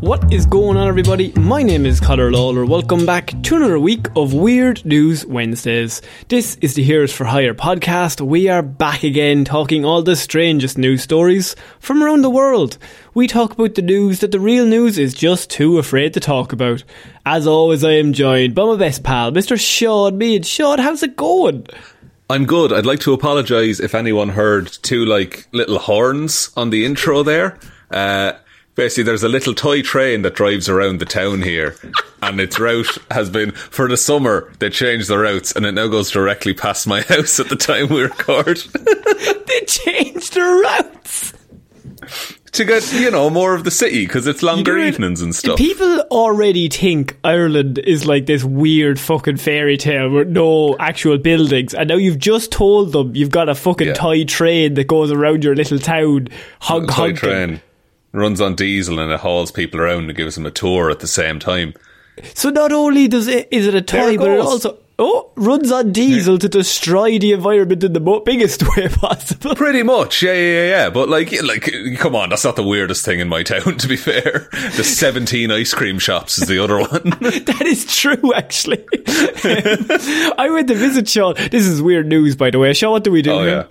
What is going on, everybody? My name is Connor Lawler. Welcome back to another week of Weird News Wednesdays. This is the Heroes for Hire podcast. We are back again talking all the strangest news stories from around the world. We talk about the news that the real news is just too afraid to talk about. As always, I am joined by my best pal, Mr. Sean Meighan. Sean, how's it going? I'm good. I'd like to apologise if anyone heard two like little horns on the intro there. Uh, basically, there's a little toy train that drives around the town here, and its route has been for the summer. They changed the routes, and it now goes directly past my house at the time we record They changed the routes. to get you know more of the city because it's longer evenings and stuff. People already think Ireland is like this weird fucking fairy tale with no actual buildings, and now you've just told them you've got a fucking Yeah. toy train that goes around your little town, hug toy honking. Train runs on diesel and it hauls people around and gives them a tour at the same time. So not only does it is it a There toy, it but it also oh runs on diesel to destroy the environment in the mo- biggest way possible. Pretty much, yeah, yeah, yeah, yeah. But like, like, come on, that's not the weirdest thing in my town. To be fair, the seventeen ice cream shops is the other one. That is true, actually. Um, I went to visit Sean. This is weird news, by the way. Sean, what do we do? Oh yeah.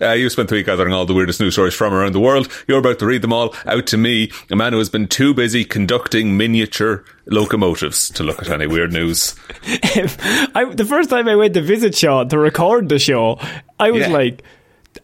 Uh, you spent the week gathering all the weirdest news stories from around the world. You're about to read them all out to me, a man who has been too busy conducting miniature locomotives to look at any weird news. I, the first time I went to visit Sean to record the show, I was Yeah. like,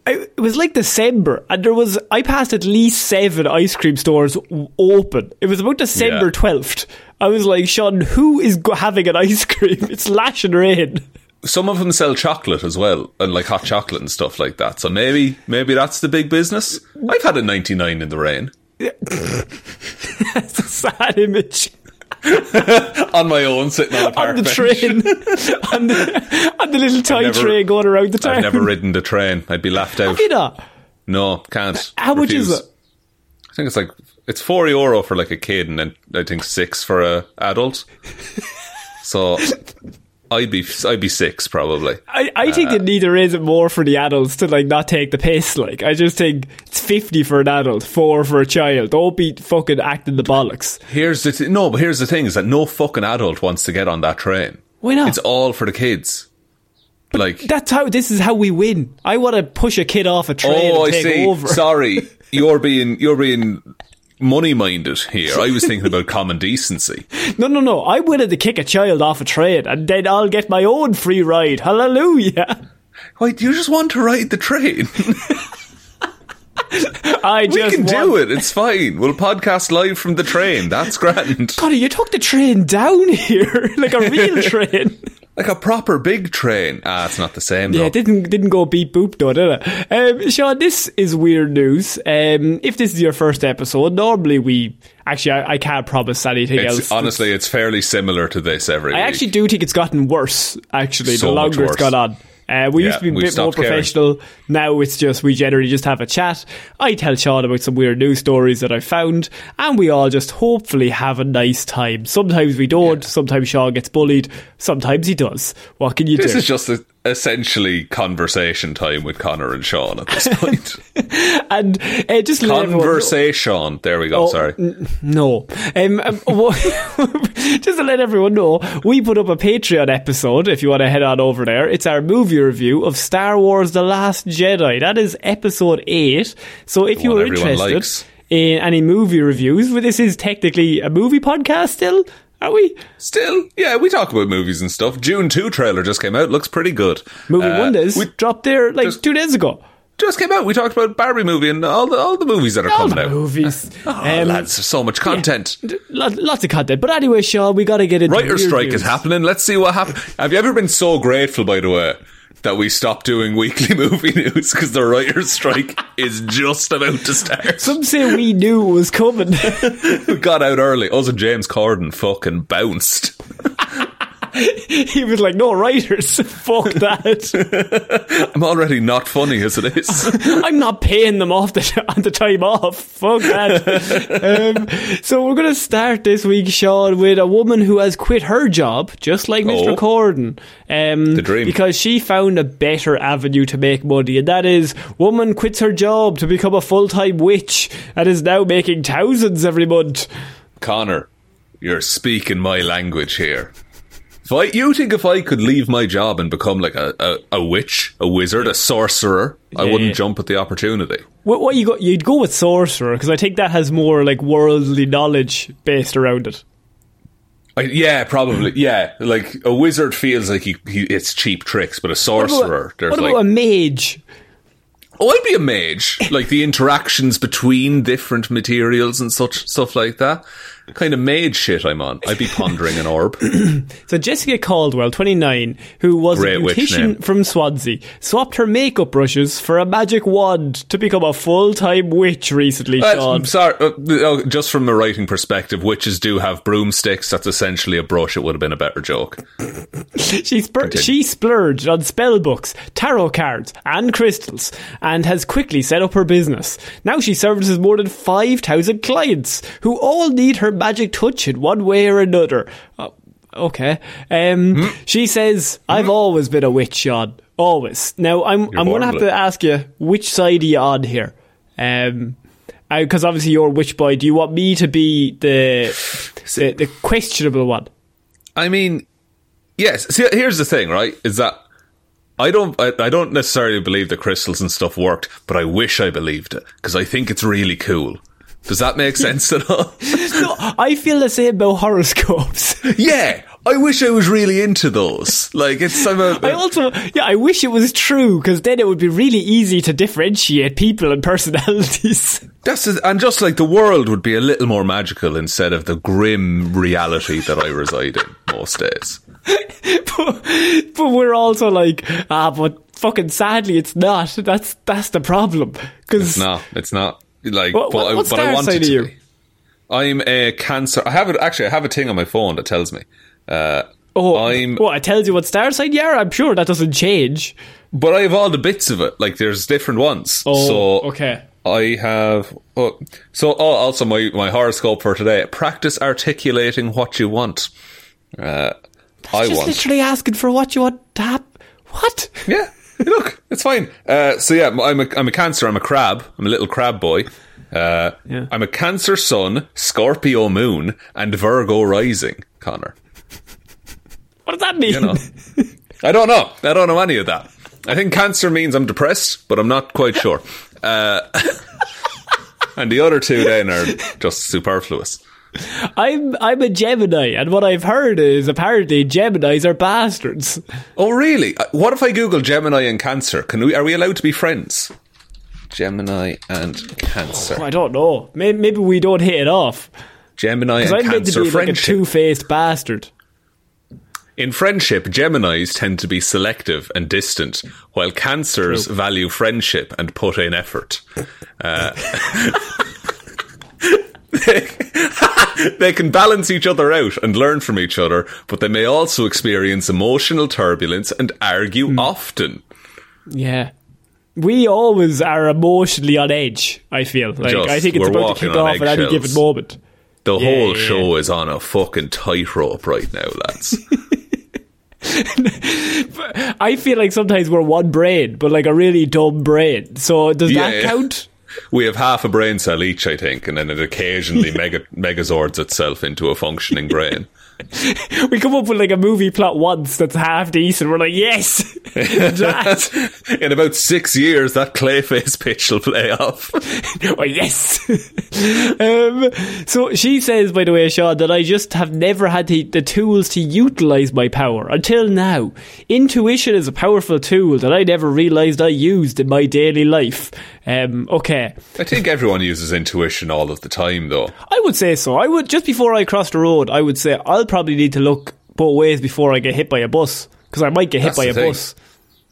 I, it was like December, and there was I passed at least seven ice cream stores w- open. It was about December Yeah. twelfth. I was like, Sean, who is having an ice cream? It's lashing rain. Some of them sell chocolate as well, and like hot chocolate and stuff like that. So maybe, maybe that's the big business. I've had a 99 in the rain. that's a sad image On my own, sitting on a park on the bench. train, on the on the little toy never- train going around the town. I've never ridden the train. I'd be laughed out. Have you not? No, can't. How much is it? I think it's like it's four euro for like a kid, and then I think six for a adult. so I'd be I'd be six probably. I, I think Uh, they need to raise it more for the adults to like not take the piss. Like I just think it's fifty for an adult, four for a child. Don't be fucking acting the bollocks. Here's the th- no, but here's the thing: is that no fucking adult wants to get on that train. Why not? It's all for the kids. Like That's how. This is how we win. I want to push a kid off a train oh, and I see. over. Sorry, you're being you're being money minded here. I was thinking about common decency. No, no, no. I'm willing to kick a child off a train, and then I'll get my own free ride. Hallelujah! Why do you just want to ride the train? I we just can want- do it. It's fine. We'll podcast live from the train. That's grand. Connie, you took the train down here like a real train. Like a proper big train. Ah, it's not the same though. Yeah, it didn't didn't go beep boop though, did it? Um, Sean, this is weird news. Um, if this is your first episode, normally we actually I, I can't promise anything It's, else. honestly, it's fairly similar to this every I week. actually do think it's gotten worse. Actually, So the much longer it's worse. gone on. Uh, we Yeah, used to be a bit more stopped caring. professional. Now it's just we generally just have a chat. I tell Sean about some weird news stories that I found, and we all just hopefully have a nice time. Sometimes we don't. Sometimes Sean gets bullied. Sometimes he does. What can you This do? is just a, essentially conversation time with Connor and Sean at this point. and uh, just know- Conversation. There we go. Oh, Sorry. n- no. Um, um, just to let everyone know, we put up a Patreon episode if you want to head on over there. It's our movie review of Star Wars The Last Jedi. That is episode 8. So if you one were interested likes. in any movie reviews, well, this is technically a movie podcast still. Are we? Still, yeah, we talk about movies and stuff. Dune 2 trailer just came out. Looks pretty good. Movie Uh, Wonders We dropped there like just- two days ago. just came out. We talked about Barbie movie and all the all the movies that are All coming out. movies. Oh, Um, lads, so much content. Lot- Lots of content. But anyway, Sean, we got to get into Writer strike news. is happening. Let's see what happens. Have you ever been so grateful, by the way, that we stopped doing weekly movie news because the writer's strike is just about to start? Some say we knew it was coming. we got out early. Us and James Corden fucking bounced. he was like, no writers. Fuck that. I'm already not funny as it is. I'm not paying them off the, on the time off. Fuck that. um, so we're going to start this week, Sean, with a woman who has quit her job, just like Mr. Oh. Corden. Um, The dream. Because she found a better avenue to make money, and that is woman quits her job to become a full-time witch and is now making thousands every month. Connor, you're speaking my language here. If I, you think if I could leave my job and become like a, a, a witch, a wizard, a sorcerer, I wouldn't jump at the opportunity. What, what you go? You'd go with sorcerer because I think that has more like worldly knowledge based around it. I, yeah, probably. Yeah, like a wizard feels like he, he it's cheap tricks, but a What sorcerer, about, there's what like a mage? oh, I'd be a mage. like the interactions between different materials and such stuff like that. Kind of mage shit I'm on. I'd be pondering an orb. So Jessica Caldwell, 29, who was Great a beautician from Swansea, swapped her makeup brushes for a magic wand to become a full-time witch recently, Uh, Sean. I'm sorry, uh, uh, just from a writing perspective, witches do have broomsticks. That's essentially a brush. It would have been a better joke. She, spur- she splurged on spell books, tarot cards, and crystals, and has quickly set up her business. Now she services more than 5,000 clients, who all need her magic touch in one way or another. Oh, okay. Um, Hmm? She says, I've always been a witch, Sean. Always. Now, I'm, I'm going to have to ask you, which side are you on here? Um, because obviously you're a witch boy. Do you want me to be the the, the questionable one? I mean, yes. See, here's the thing, right? Is that I don't, I, I don't necessarily believe the crystals and stuff worked, but I wish I believed it because I think it's really cool. Does that make sense at all? No, I feel the same about horoscopes. yeah, I wish I was really into those. Like it's I'm a, I also, yeah, I wish it was true because then it would be really easy to differentiate people and personalities. That's a, and just like the world would be a little more magical instead of the grim reality that I reside in most days. but, but we're also like, ah, but fucking sadly, it's not. That's that's the problem. Because No, it's not like. What- but what- I, but I star want sign it to you? be. I'm a cancer. I have it actually. I have a thing on my phone that tells me. Uh, oh, I'm. well, it tells you what star sign you are. I'm sure that doesn't change. But I have all the bits of it. Like there's different ones. Oh, so okay. I have. Oh, so oh, also my my horoscope for today: practice articulating what you want. Uh, I Just want. literally asking for what you want to have. What? Yeah. Look, it's fine. Uh, so yeah, I'm a I'm a Cancer. I'm a crab. I'm a little crab boy. Uh, Yeah. I'm a Cancer Sun, Scorpio Moon, and Virgo Rising. Connor, What does that mean? you know, I don't know. I don't know any of that. I think Cancer means I'm depressed, but I'm not quite sure. Uh, and the other two then are just superfluous. I'm I'm a Gemini, and what I've heard is apparently Geminis are bastards. Oh, really? Uh, What if I Google Gemini and Cancer? Can we? Are we allowed to be friends? Gemini and Cancer. I don't know. Maybe, maybe we don't hit it off Gemini and I'm meant to Cancer be like a two-faced bastard. In friendship, Geminis tend to be selective and distant, while Cancers value friendship and put in effort. Uh, they can balance each other out and learn from each other, but they may also experience emotional turbulence and argue Hmm. often. Yeah. We always are emotionally on edge, I feel. Like Just, I think it's about to kick off at any given moment. The Yeah, whole yeah, show is on a fucking tightrope right now, lads. I feel like sometimes we're one brain, but like a really dumb brain. So does Yeah, that yeah. count? We have half a brain cell each, I think, and then it occasionally mega megazords itself into a functioning brain. We come up with like a movie plot once that's half decent. We're like, yes, that. In about six years, that Clayface pitch will play off. oh, yes. um, so she says, by the way, Sean, that I just have never had the, the tools to utilize my power until now. Intuition is a powerful tool that I never realized I used in my daily life. Um, okay. I think everyone uses intuition all of the time, though. I would say so. I would just before I cross the road, I would say I'll probably need to look both ways before I get hit by a bus because I might get hit That's by a thing. bus.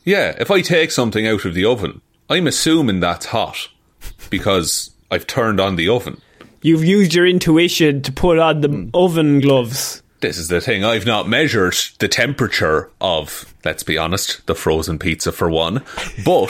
Yeah, if I take something out of the oven, I'm assuming that's hot because I've turned on the oven. You've used your intuition to put on the Hmm. oven gloves. This is the thing. I've not measured the temperature of, let's be honest, the frozen pizza for one, but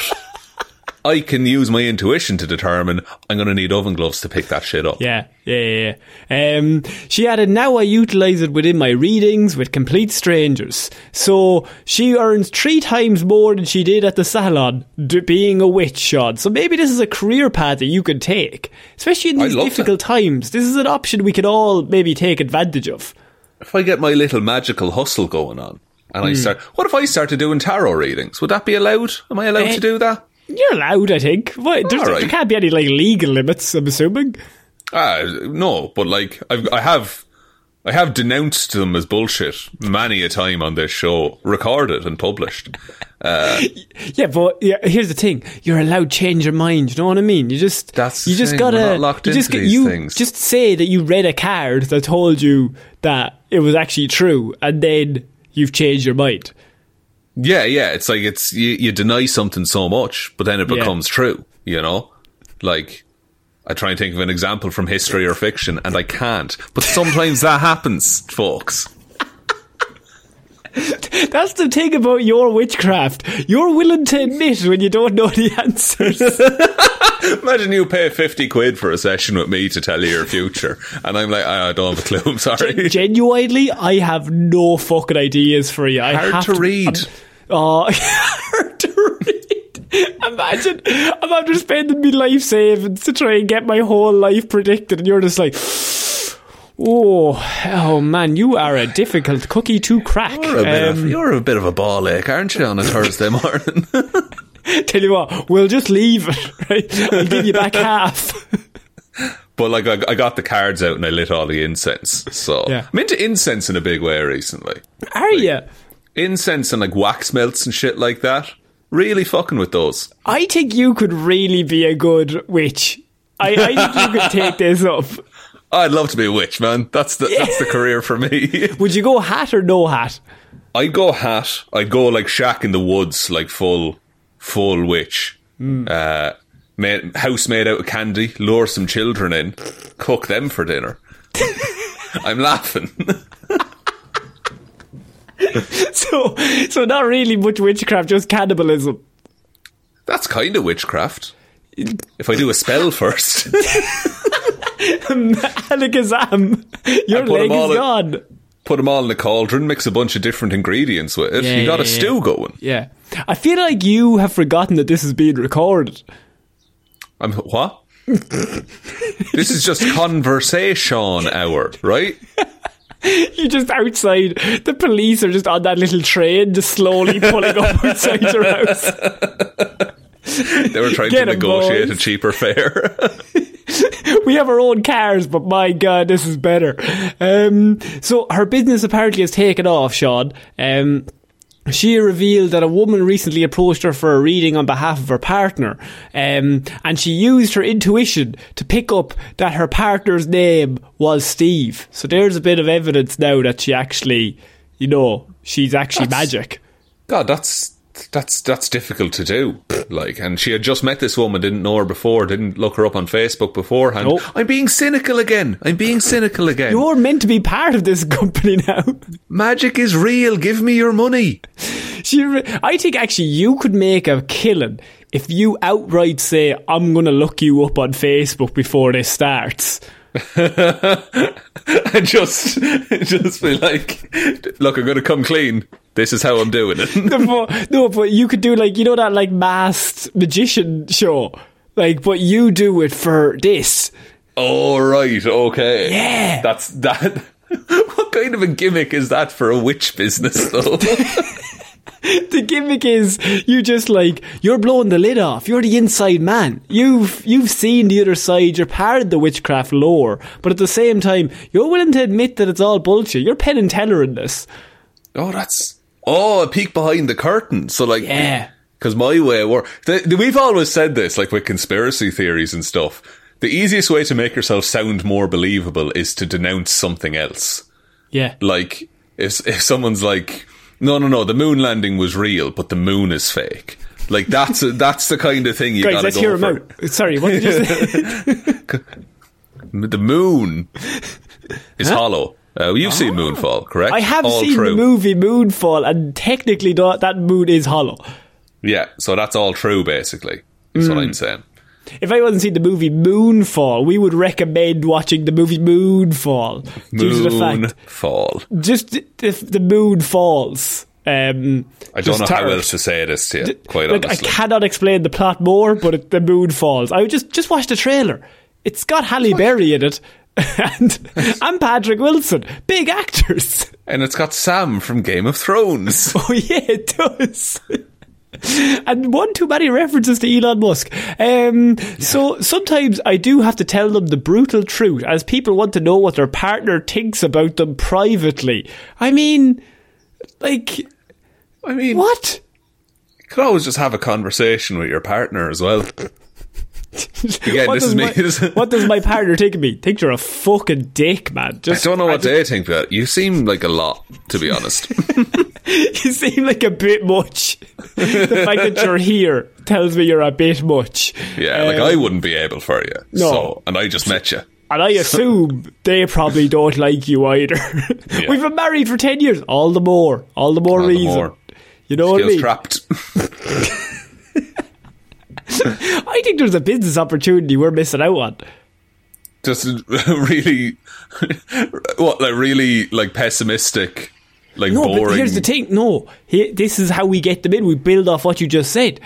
I can use my intuition to determine I'm going to need oven gloves to pick that shit up. Yeah, yeah, yeah. Um, she added, now I utilise it within my readings with complete strangers. So she earns three times more than she did at the salon, d- being a witch, Sean. So maybe this is a career path that you could take, especially in these difficult times. This is an option we could all maybe take advantage of. If I get my little magical hustle going on, and I Hmm. start, what if I started doing tarot readings? Would that be allowed? Am I allowed Eh, to do that? You're allowed, I think. What, there's, right. There can't be any like legal limits. I'm assuming. Ah, no, but like I've, I have, I have denounced them as bullshit many a time on this show, recorded and published. Yeah, but yeah, here's the thing: you're allowed to change your mind. You know what I mean? You just That's you just gotta we're not locked you just into get- these you things. just say that you read a card that told you that it was actually true, and then you've changed your mind. Yeah, yeah. It's like it's you, you deny something so much, but then it Yeah. becomes true. You know, like I try and think of an example from history or fiction, and I can't. But sometimes that happens, folks. That's the thing about your witchcraft. You're willing to admit when you don't know the answers. Imagine you pay fifty quid for a session with me to tell you your future, and I'm like, I don't have a clue. I'm sorry. Genuinely, I have no fucking ideas for you. I Hard have to read. Oh, hard to read. Imagine I'm after spending my life savings to try and get my whole life predicted, and you're just like, oh, oh man, you are a difficult cookie to crack. You're a, bit Um, of, you're a bit of a ball ache, aren't you, on a Thursday morning? tell you what, we'll just leave it. Right? I'll give you back half. but like, I, I got the cards out and I lit all the incense. So Yeah. I'm into incense in a big way recently. Are you? Incense and like wax melts and shit like that. Really fucking with those. I think you could really be a good witch. I, I think you could take this up. I'd love to be a witch, man. That's the that's the career for me. Would you go hat or no hat? I'd go hat. I'd go like shack in the woods, like full full witch. Uh, made, house made out of candy. Lure some children in, cook them for dinner. I'm laughing. So, so not really much witchcraft, just cannibalism. That's kind of witchcraft. If I do a spell first, Alakazam, your I put 'em leg is in- gone. put them all in a cauldron, mix a bunch of different ingredients with it. Yeah, you got a yeah, stew yeah. going. Yeah, I feel like you have forgotten that this is being recorded. I'm what? this is just conversation hour, right? You're just outside. The police are just on that little train, just slowly pulling up outside your house. They were trying Get to negotiate boys. a cheaper fare. we have our own cars, but my god, this is better. Um, so her business apparently has taken off, Sean. Um, she revealed that a woman recently approached her for a reading on behalf of her partner, um, and she used her intuition to pick up that her partner's name was Steve. So there's a bit of evidence now that she actually, you know, she's actually That's- magic. God, that's that's that's difficult to do. Like, and she had just met this woman, didn't know her before, didn't look her up on Facebook beforehand. Nope. I'm being cynical again. I'm being cynical again. You're meant to be part of this company now. Magic is real. Give me your money. She, re- I think actually you could make a killing if you outright say, "I'm going to look you up on Facebook before this starts." and just just be like, look, I'm going to come clean. This is how I'm doing it. no, but, no, but you could do like you know that like masked magician show, like, but you do it for this. oh right, okay. Yeah. that's that. what kind of a gimmick is that for a witch business, though? The gimmick is you just like you're blowing the lid off. You're the inside man. You've you've seen the other side. You're part of the witchcraft lore, but at the same time, you're willing to admit that it's all bullshit. You're Penn and Teller in this. oh, that's oh a peek behind the curtain. So like, Yeah. because my way or we've always said this, like with conspiracy theories and stuff. The easiest way to make yourself sound more believable is to denounce something else. Yeah. Like if if someone's like, no, no, no, the moon landing was real, but the moon is fake. Like that's that's the kind of thing you gotta let's go hear for. out. Sorry, what did you say? The moon is hollow. Uh, you've seen Moonfall, correct? I have all seen true. the movie Moonfall, and technically that that moon is hollow. Yeah, so that's all true, basically. Is Hmm. what I'm saying. If I wasn't seen the movie Moonfall, we would recommend watching the movie Moonfall due to the fact Moonfall. just if the moon falls. Um, I don't know how tar- else to say this to you, quite like, honestly. I cannot explain the plot more, but it, the moon falls. I would just just watch the trailer. It's got Halle Berry in it, and and Patrick Wilson, big actors. and it's got Sam from Game of Thrones. Oh yeah, it does. And one too many references to Elon Musk. Um, So sometimes I do have to tell them the brutal truth, as people want to know what their partner thinks about them privately. I mean, like, I mean, what? you could always just have a conversation with your partner as well. Again, what this does is me. My, what does my partner think of me? Think you're a fucking dick, man. I Just, don't know what just- they think about. You seem like a lot, to be honest. You seem like a bit much. the fact that you're here tells me you're a bit much. Yeah, like Um, I wouldn't be able for you. No. So, and I just met you. And I assume they probably don't like you either. We've been married for 10 years. All the more. All the more All the reason. more. You know what I mean? trapped. I think there's a business opportunity we're missing out on. just really, what, like really, like pessimistic, like No, boring. but here's the thing. No, this is how we get them in. We build off what you just said.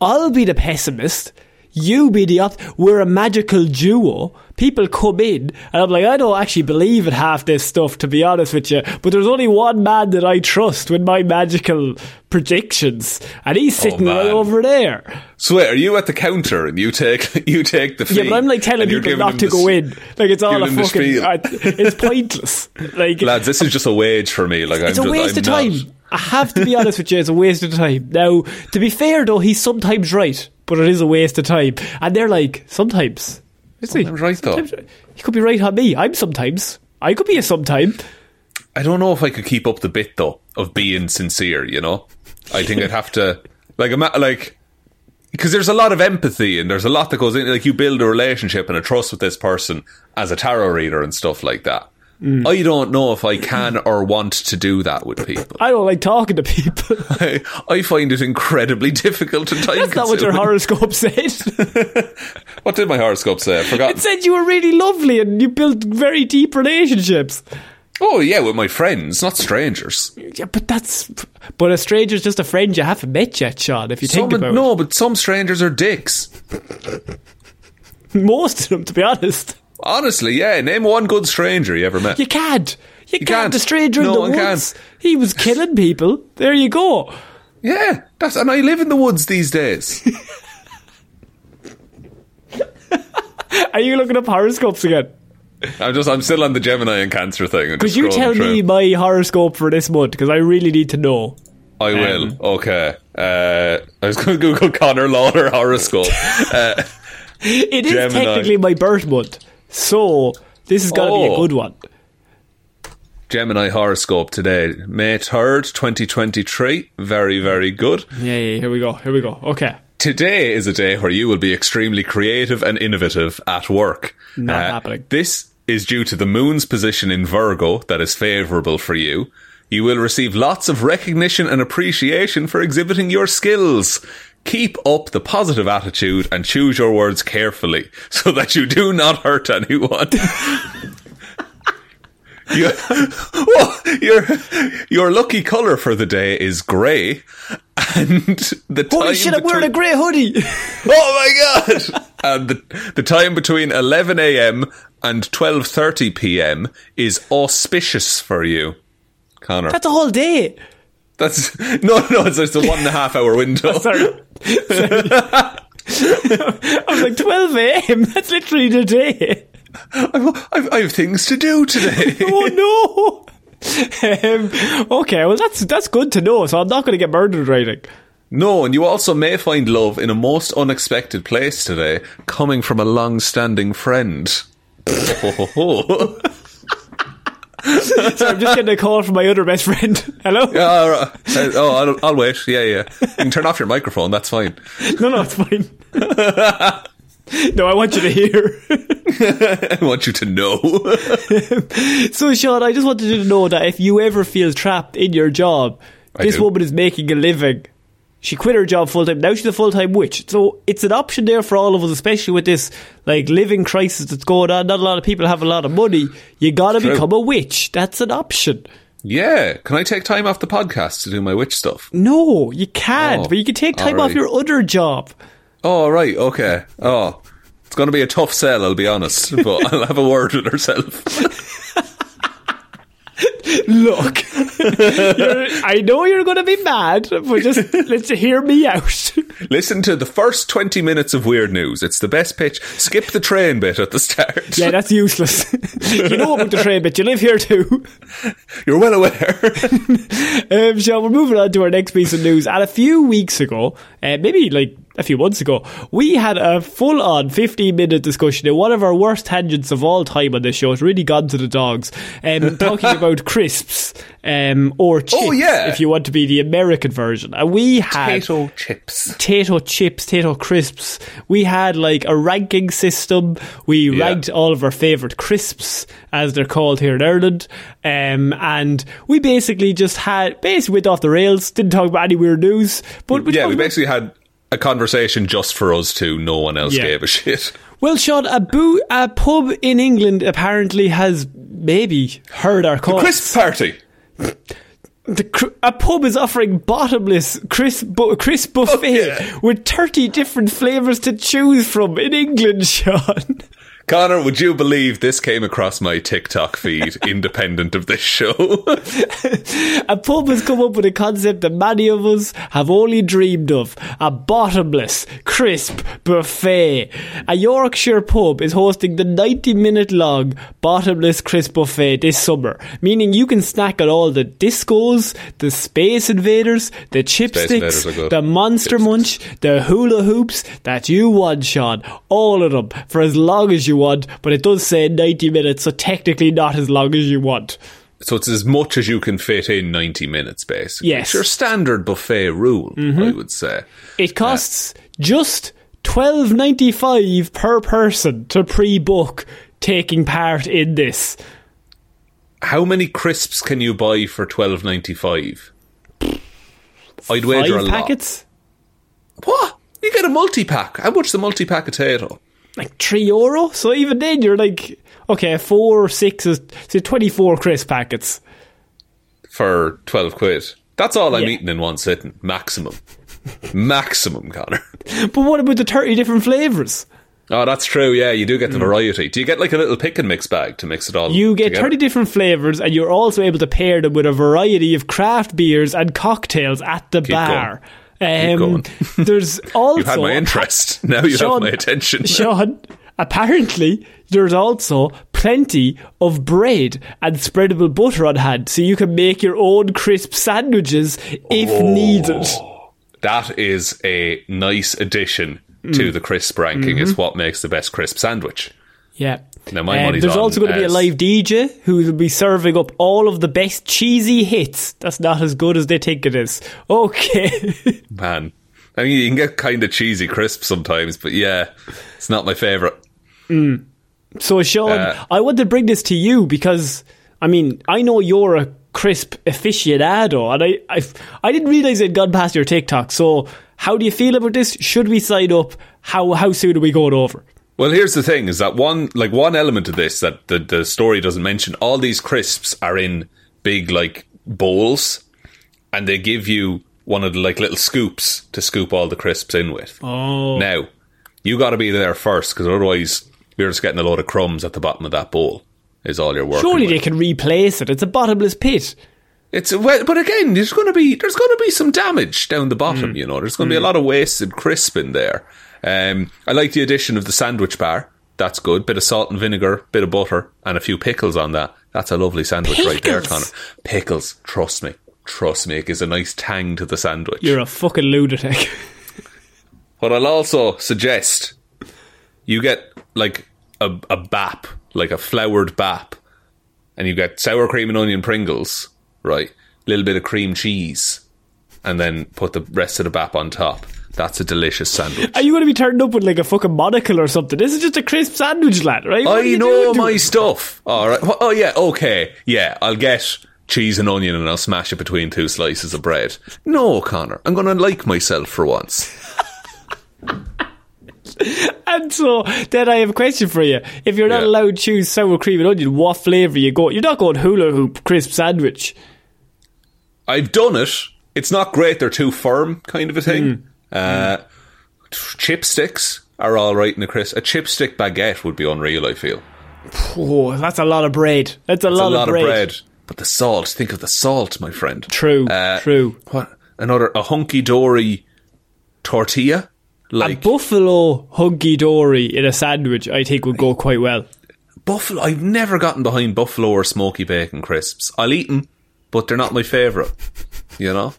I'll be the pessimist. You be the opt. We're a magical duo. People come in, and I'm like, I don't actually believe in half this stuff, to be honest with you. But there's only one man that I trust with my magical predictions, and he's oh, sitting Oh, man. over there. So wait, are you at the counter and you take you take the fee? Yeah, but I'm like telling people not to the go in. Like it's all a giving them the fucking. it's pointless. Like Lads, this is just a wage for me. Like It's I'm a just, waste I'm of time. not- I have to be honest with you, it's a waste of time. Now, to be fair though, he's sometimes right, but it is a waste of time. And they're like, sometimes. Is oh, he? Sometimes right, though. Sometimes- He could be right on me. I'm sometimes. I could be a sometime. I don't know if I could keep up the bit though of being sincere. You know, I think I'd have to like ima- like because there's a lot of empathy and there's a lot that goes in. Like you build a relationship and a trust with this person as a tarot reader and stuff like that. Mm. I don't know if I can or want to do that with people. I don't like talking to people. I, I find it incredibly difficult and time That's not what your horoscope said. What did my horoscope say? I forgot. it said you were really lovely and you built very deep relationships. oh yeah, with my friends, not strangers. Yeah, but that's. But a stranger's just a friend you haven't met yet, Sean, if you Some, think about no, but some strangers are dicks. Most of them, to be honest. Honestly, yeah. Name one good stranger you ever met. You can't. You, can't. can't. The stranger No in the one woods. can. He was killing people. There you go. Yeah, that's and I live in the woods these days. Are you looking up horoscopes again? I'm just I'm still on the Gemini and Cancer thing. Could you tell me my horoscope for this month? Because I really need to know. I um, will. Okay. Uh, I was going to Google Connor Lawler horoscope. uh, It is Gemini. technically my birth month, so this has got to be a Oh. good one. Gemini horoscope today, May third, twenty twenty three. Very very good. Yeah, yeah. Here we go. Here we go. Okay. Today is a day where you will be extremely creative and innovative at work. Uh, Not happening. This is due to the moon's position in Virgo that is favourable for you. You will receive lots of recognition and appreciation for exhibiting your skills. Keep up the positive attitude and choose your words carefully so that you do not hurt anyone. your, oh, your, your lucky colour for the day is grey. And the Holy time shit, I'm wearing a grey hoodie. Oh my god! and the, the time between 11 a.m. and 12:30 p.m. is auspicious for you, Connor. That's a whole day. That's no, no. It's just a one and a half hour window. Sorry. Sorry. I was like, 12 a.m. That's literally the day. I've, I've, I have things to do today. Oh no. Um, okay, well that's that's good to know. So I'm not going to get murdered or anything. no, and you also may find love in a most unexpected place today, coming from a long-standing friend. So I'm just getting a call from my other best friend. Hello? Yeah, all right. Oh, I'll, I'll wait. Yeah, yeah. You can turn off your microphone. That's fine. No, no, it's fine. no, I want you to hear. I want you to know. So, Sean, I just wanted you to know that if you ever feel trapped in your job, I this do. woman is making a living. She quit her job full time. Now she's a full time witch. So it's an option there for all of us, especially with this like living crisis that's going on. Not a lot of people have a lot of money. You gotta become a witch. That's an option. Yeah. Can I take time off the podcast to do my witch stuff? No, you can't. Oh, but you can take time off your other job. Oh, right. Okay. Oh. It's going to be a tough sell, I'll be honest, but I'll have a word with herself. Look, I know you're going to be mad, but just let's hear me out. Listen to the first 20 minutes of Weird News. It's the best pitch. Skip the train bit at the start. yeah, that's useless. you know about the train bit. You live here too. You're well aware. Um, so we're moving on to our next piece of news. And a few weeks ago, uh, maybe like a few months ago, we had a full on 15 minute discussion in one of our worst tangents of all time on this show. It's really gone to the dogs. Um, talking about crisps um, or chips, Oh, yeah. if you want to be the American version. And we had Potato chips. potato chips, potato crisps. We had like a ranking system. We Yeah. ranked all of our favourite crisps, as they're called here in Ireland. Um, and we basically just had, basically went off the rails, didn't talk about any weird news. But Yeah, talked we basically had a conversation just for us two. No one else Yeah. gave a shit. Well, Sean, a, boo- a pub in England apparently has maybe heard our call. Crisp party. The cr- a pub is offering bottomless crisp, bu- crisp buffet oh, yeah. with 30 different flavours to choose from in England, Sean. Connor, would you believe this came across my TikTok feed, independent of this show? A pub has come up with a concept that many of us have only dreamed of a bottomless, crisp buffet. A Yorkshire pub is hosting the 90 minute long bottomless crisp buffet this summer, meaning you can snack on all the discos, the space invaders, the chipsticks, Invaders are good. the monster Chipsticks. munch, the hula hoops that you want, Sean. All of them for as long as you want, but it does say 90 minutes, so technically not as long as you want. so it's as much as you can fit in 90 minutes, basically. Yes. It's your standard buffet rule, mm-hmm. I would say. It costs just twelve ninety five per person to pre-book taking part in this. How many crisps can you buy for twelve ninety five? I'd wager a Five lot. packets, What? You get a multi pack. How much is a multi pack potato? Like three euro. So even then, you're like, okay, four or six is so twenty four crisp packets. For twelve quid. That's all I'm Yeah. eating in one sitting. Maximum. Maximum, Connor. But what about the thirty different flavors? Oh, that's true. Yeah, you do get the hmm. variety. Do you get like a little pick and mix bag to mix it all? You get together? 30 different flavours, and you're also able to pair them with a variety of craft beers and cocktails at the bar. Um, there's also. You had my interest. Now you Sean- have my attention. Sean, apparently there's also plenty of bread and spreadable butter on hand, so you can make your own crisp sandwiches if Oh. needed. That is a nice addition Mm. to the crisp ranking. Mm-hmm. Is what makes the best crisp sandwich. Yeah. Now, my Um, money's there's on, also going to be a uh, live DJ who will be serving up all of the best cheesy hits. That's not as good as they think it is. Okay. Man, I mean, you can get kind of cheesy crisp sometimes, but yeah, it's not my favorite. So, Sean, Uh, I want to bring this to you because, I mean, I know you're a crisp aficionado, and I, I, I didn't realize it had gone past your TikTok. So, how do you feel about this? Should we sign up? How how soon are we going over? Well, here's the thing: is that one like one element of this that the the story doesn't mention? All these crisps are in big like bowls, and they give you one of the like little scoops to scoop all the crisps in with. Oh, Now, you got to be there first because otherwise you're just getting a load of crumbs at the bottom of that bowl. Is all your work? surely with. they can replace it. It's a bottomless pit. It's well, but again, there's going to be there's going to be some damage down the bottom. Hmm. You know, there's going to be a hmm. lot of wasted crisp in there. Um, I like the addition of the sandwich bar. That's good. Bit of salt and vinegar, bit of butter, and a few pickles on that. That's a lovely sandwich right there, Pickles? Connor. Pickles, trust me, trust me, it gives a nice tang to the sandwich. You're a fucking lunatic. What I'll also suggest, you get like a, a bap, like a floured bap, and you get sour cream and onion Pringles, right? A little bit of cream cheese, and then put the rest of the bap on top. That's a delicious sandwich. Are you going to be turned up with like a fucking monocle or something? This is just a crisp sandwich, lad, right? What I know my stuff. All right. Oh yeah. Okay. Yeah. I'll get cheese and onion, and I'll smash it between two slices of bread. No, Connor. I'm going to like myself for once. And so then I have a question for you. If you're not Yeah. allowed to choose sour cream and onion, what flavour you go? You're not going hula hoop crisp sandwich. I've done it. It's not great. They're too firm, kind of a thing. Hmm. Uh, chipsticks are all right in a crisp. A chipstick baguette would be unreal. I feel Oh, that's a lot of bread. That's a, it's lot, a lot of, bread. of bread. But the salt. Think of the salt, my friend. True, Uh, true. What another a hunky dory tortilla? A Like buffalo hunky dory in a sandwich, I think would go quite well. buffalo. I've never gotten behind buffalo or smoky bacon crisps. I'll eat them, but they're not my favourite. You know.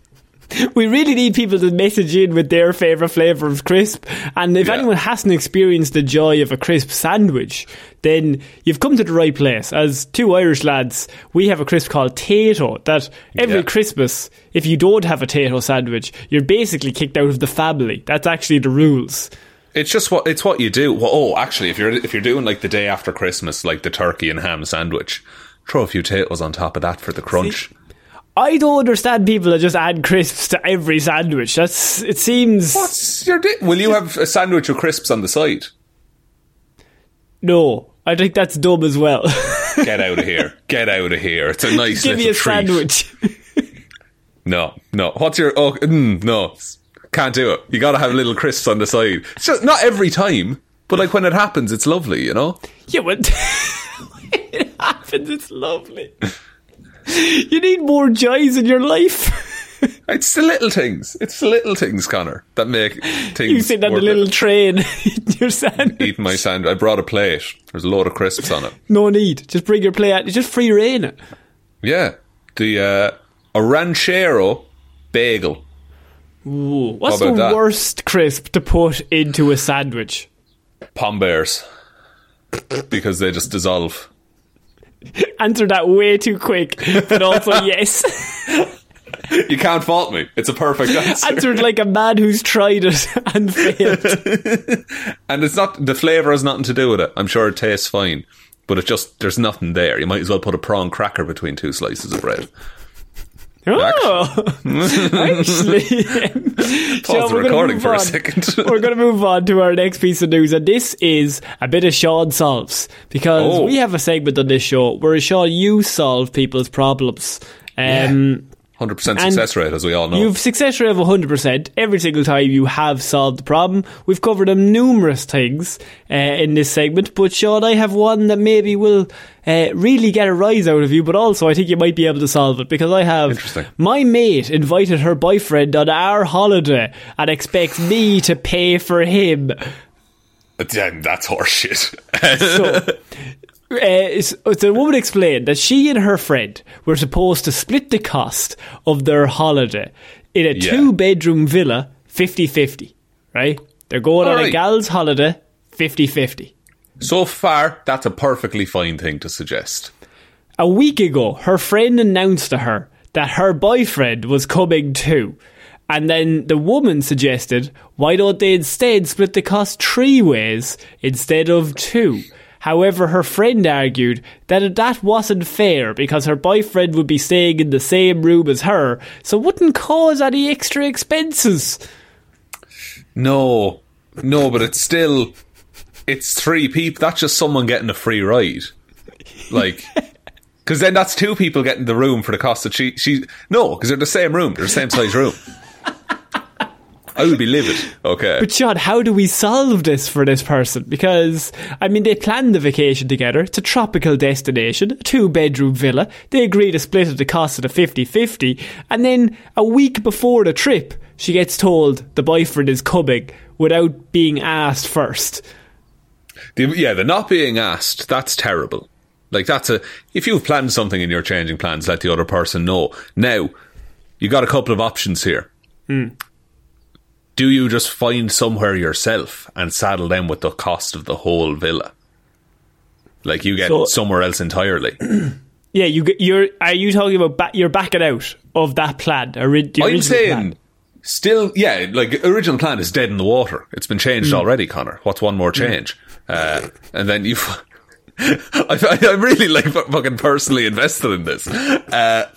We really need people to message in with their favourite flavour of crisp. And if Yeah. anyone hasn't experienced the joy of a crisp sandwich, then you've come to the right place. As two Irish lads, we have a crisp called Tayto that every Yeah. Christmas, if you don't have a Tayto sandwich, you're basically kicked out of the family. That's actually the rules. It's just what it's what you do. Well, oh, actually, if you're if you're doing like the day after Christmas, like the turkey and ham sandwich, throw a few potatoes on top of that for the crunch. I don't understand people that just add crisps to every sandwich. That's it seems What's your di- Will you have a sandwich with crisps on the side? no. I think that's dumb as well. Get out of here! Get out of here! It's a nice Give me a treat. sandwich. No, no. What's your? Oh, mm, no. Can't do it. You got to have little crisps on the side. It's just not every time, but like when it happens, it's lovely. You know. Yeah, but when it happens, it's lovely. You need more joys in your life. It's the little things. It's the little things, Connor, that make things. You sit on the little it. train, eating your sandwich. eating my sandwich. I brought a plate. There's a load of crisps on it. No need. Just bring your plate out. Just free reign it. Yeah, the uh, a ranchero bagel. Ooh, what's the that? worst crisp to put into a sandwich? Pom-Bears because they just dissolve. Answer that way too quick, but also yes. You can't fault me. It's a perfect answer. Answered like a man who's tried it and failed. and it's not the flavour has nothing to do with it. I'm sure it tastes fine, but it's just there's nothing there. You might as well put a prawn cracker between two slices of bread. Oh, actually, Pause the recording for a second. we're going to move on to our next piece of news, and this is a bit of Sean solves because Oh. we have a segment on this show where Sean you solve people's problems. Um, Hundred percent success rate, as we all know. You've success rate of 100% every single time you have solved the problem. We've covered um, numerous things uh, in this segment, but Sean, I have one that maybe will uh, really get a rise out of you, but also I think you might be able to solve it because I have Interesting. my mate invited her boyfriend on our holiday and expects me to pay for him. Yeah, that's horseshit. So, uh, the woman explained that she and her friend were supposed to split the cost of their holiday in a Yeah. two bedroom villa 50 50, right? They're going on a gal's holiday 50 50. so far, that's a perfectly fine thing to suggest. A week ago, her friend announced to her that her boyfriend was coming too. And then the woman suggested, why don't they instead split the cost three ways instead of two? However, her friend argued that that wasn't fair because her boyfriend would be staying in the same room as her, so it wouldn't cause any extra expenses. No, no, but it's still it's three people. That's just someone getting a free ride, like. Because then that's two people getting the room for the cost that she she no because they're the same room they're the same size room. I would be livid. Okay, But Sean, how do we solve this for this person? Because I mean, they planned the vacation together. It's a tropical destination, a two bedroom villa. They agree to split at the cost of the 50-50. and then a week before the trip, she gets told the boyfriend is coming without being asked first. The, yeah, the not being asked, that's terrible. Like, that's a. If you've planned something and you're changing plans, let the other person know. Now, you got a couple of options here. Hmm. Do you just find somewhere yourself and saddle them with the cost of the whole villa? Like, you get So- somewhere else entirely. Yeah, you you're Are you talking about ba- you're backing out of that plan? Ori- I'm saying, plan? still, yeah, like, original plan is dead in the water. It's been changed already, Connor. What's one more change? Uh, and then you. I, I'm really like fu- fucking personally invested in this. Uh,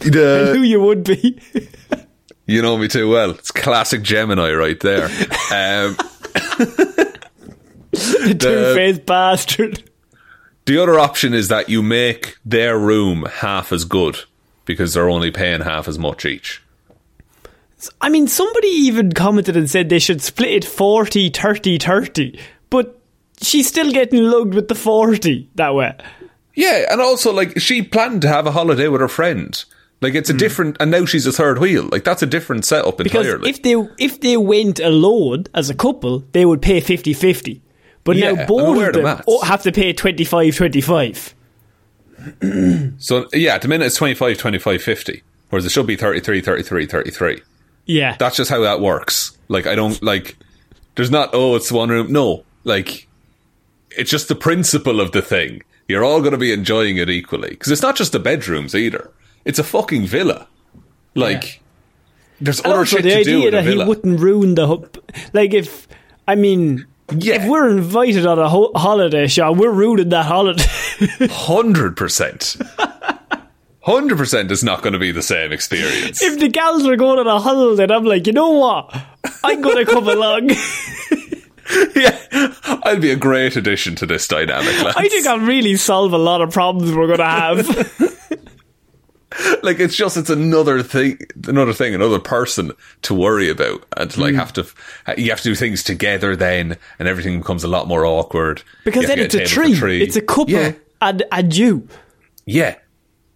the, who you would be. You know me too well. It's classic Gemini right there. Um, the two faced bastard. the other option is that you make their room half as good because they're only paying half as much each. I mean, somebody even commented and said they should split it 40, 30, 30. But she's still getting lugged with the 40 that way. Yeah, and also like she planned to have a holiday with her friend. Like it's a different, and now she's a third wheel. Like that's a different setup Hmm. Because entirely. if they if they went alone as a couple, they would pay 50-50. But Yeah, now both of of the them have to pay 25-25. so yeah, at the minute it's 25, 25, 50. Whereas it should be 33, 33, 33. Yeah. That's just how that works. Like I don't like. There's not oh it's one room. No, like it's just the principle of the thing. You're all going to be enjoying it equally because it's not just the bedrooms either. It's a fucking villa. Like there's And other shit the to do in a that he wouldn't ruin the hu- like if I mean Yeah. if we're invited on a ho- holiday, Sean, we're ruining that holiday. Hundred percent. Hundred percent is not going to be the same experience. if the gals are going on a holiday, I'm like, you know what? I'm going to come along. yeah, I'd be a great addition to this dynamic. I think I'll really solve a lot of problems we're going to have. like it's just it's another thing another thing another person to worry about and to like Hmm. have to you have to do things together then and everything becomes a lot more awkward Because then it's a for tree. It's a couple yeah and, and you. yeah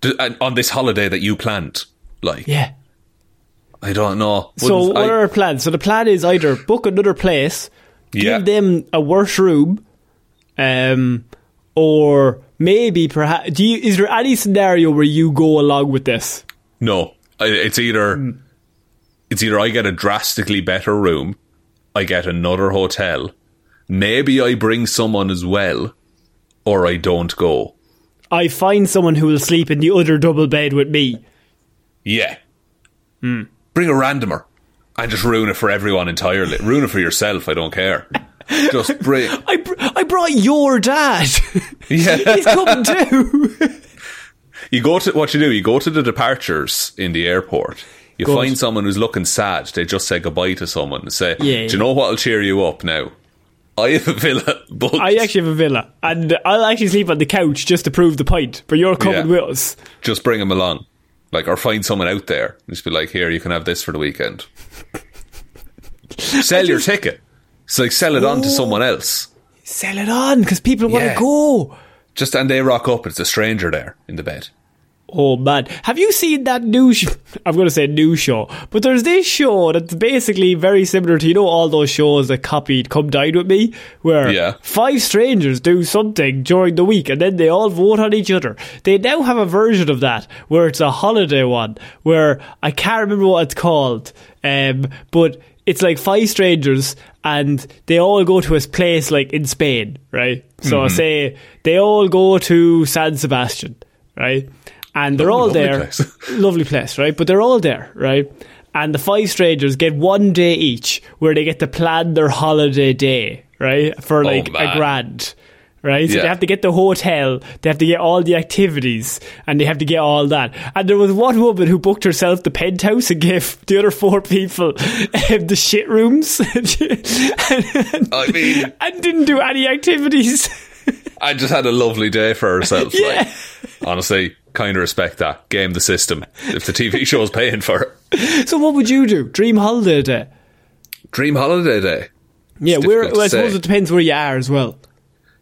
D- and on this holiday that you planned like Yeah. I don't know So Wouldn't- what I- are our plans? So the plan is either book another place, Yeah. give them a worse room, um, or maybe perhaps do you? Is there any scenario where you go along with this? no it's either Hmm. it's either I get a drastically better room I get another hotel maybe I bring someone as well or I don't go I find someone who will sleep in the other double bed with me. Yeah. Hmm. Bring a randomer and just ruin it for everyone entirely. ruin it for yourself. I don't care. Just bring. I br- I brought your dad. Yeah. He's coming too. You go to what you do. You go to the departures in the airport. You Good. find someone who's looking sad. They just say goodbye to someone and say, Yeah, "Do you know what'll cheer you up now? I have a villa booked. I actually have a villa, and I'll actually sleep on the couch just to prove the point. But you're coming Yeah. with us. just bring him along." Like, or find someone out there. Just be like, "Here, you can have this for the weekend." Sell your ticket. It's like sell it on to someone else. Sell it on because people want Yeah. to go. Just and they rock up. It's a stranger there in the bed. Oh man, have you seen that new? Sh- I'm going to say new show, but there's this show that's basically very similar to you know all those shows that copied "Come Dine with Me," where Yeah. five strangers do something during the week and then they all vote on each other. They now have a version of that where it's a holiday one where I can't remember what it's called, um, but it's like five strangers and they all go to a place like in Spain, right? So mm-hmm. say they all go to San Sebastian, right? And they're Oh, all lovely there. place. lovely place, right? But they're all there, right? And the five strangers get one day each where they get to plan their holiday day, right? For oh, like a man. grand, right? So Yeah. they have to get the hotel, they have to get all the activities, and they have to get all that. And there was one woman who booked herself the penthouse and gave the other four people um, the shit rooms, and, I mean, and didn't do any activities. I just had a lovely day for herself. Yeah. Like, honestly, kind of respect that. Game the system. If the TV show is paying for it. so what would you do? Dream holiday day? Dream holiday day. Yeah, It's where well, I suppose it depends where you are as well.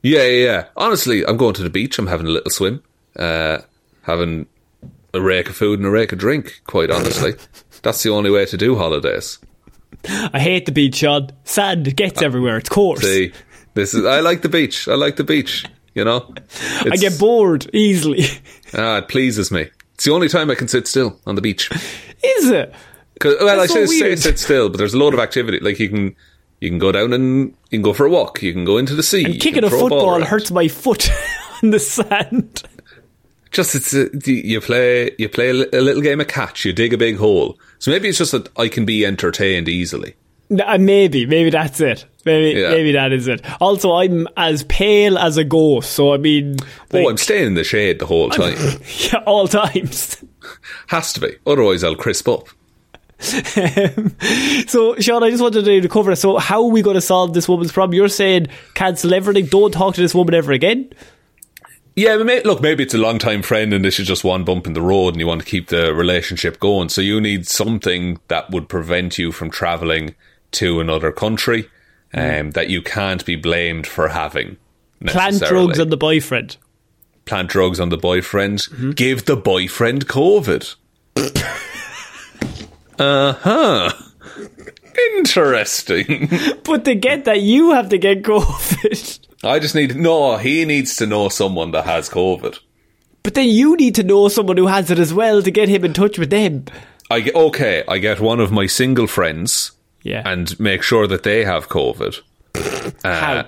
Yeah, yeah, yeah. Honestly, I'm going to the beach. I'm having a little swim. Uh, having a rake of food and a rake of drink, quite honestly. That's the only way to do holidays. I hate the beach, Sean. Sand gets everywhere. It's coarse. See, this is, I like the beach. I like the beach, you know? I get bored easily. Ah, it pleases me. It's the only time I can sit still on the beach. Is it? well, That's I so say, say sit still, but there's a load of activity. Like you can, you can go down and you can go for a walk. You can go into the sea. you Kicking a football hurts my foot on the sand. Just it's a, you play you play a little game of catch. You dig a big hole. So maybe it's just that I can be entertained easily. Uh, Maybe, maybe that's it. Maybe, Yeah. maybe that is it. Also, I'm as pale as a ghost, so I mean, like, oh, I'm staying in the shade the whole time. yeah, all times. Has to be, otherwise I'll crisp up. So, Sean, I just wanted to cover. So, how are we going to solve this woman's problem? You're saying cancel everything. Don't talk to this woman ever again. Yeah, may, look, maybe it's a long time friend and this is just one bump in the road and you want to keep the relationship going. So you need something that would prevent you from traveling to another country um, that you can't be blamed for having. Plant drugs on the boyfriend. Plant drugs on the boyfriend. Mm-hmm. Give the boyfriend COVID. uh huh. Interesting. But to get that, you have to get COVID. I just need no. He needs to know someone that has COVID. But then you need to know someone who has it as well to get him in touch with them. I get okay. I get one of my single friends Yeah. and make sure that they have COVID. how?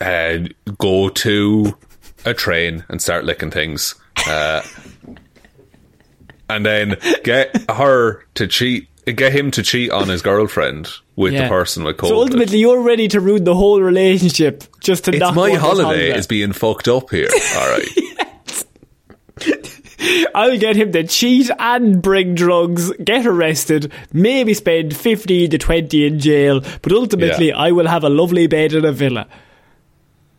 Uh, go to a train and start licking things, uh, and then get her to cheat. Get him to cheat on his girlfriend with Yeah. the person with COVID. So ultimately, you're ready to ruin the whole relationship just to it's knock my holiday is being fucked up here. All right. I'll get him to cheat and bring drugs, get arrested, maybe spend 15 to 20 in jail, but ultimately Yeah. I will have a lovely bed in a villa.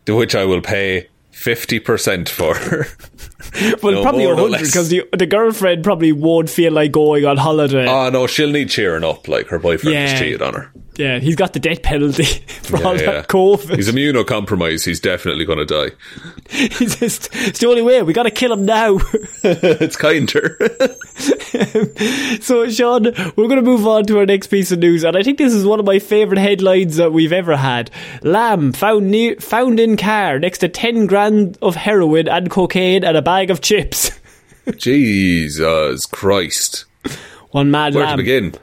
to which I will pay fifty percent for. Well, No probably 100 because the, the girlfriend probably won't feel like going on holiday. oh no, she'll need cheering up. Like her boyfriend Yeah. just cheated on her. Yeah, he's got the death penalty for all Yeah, yeah. that COVID. He's immunocompromised. He's definitely going to die. He's just, it's the only way. We got to kill him now. it's kinder. So, Sean, we're going to move on to our next piece of news, and I think this is one of my favourite headlines that we've ever had. Lamb found near, found in car next to 10 grand of heroin and cocaine and a bag of chips. Jesus Christ. One mad Where lamb. to begin?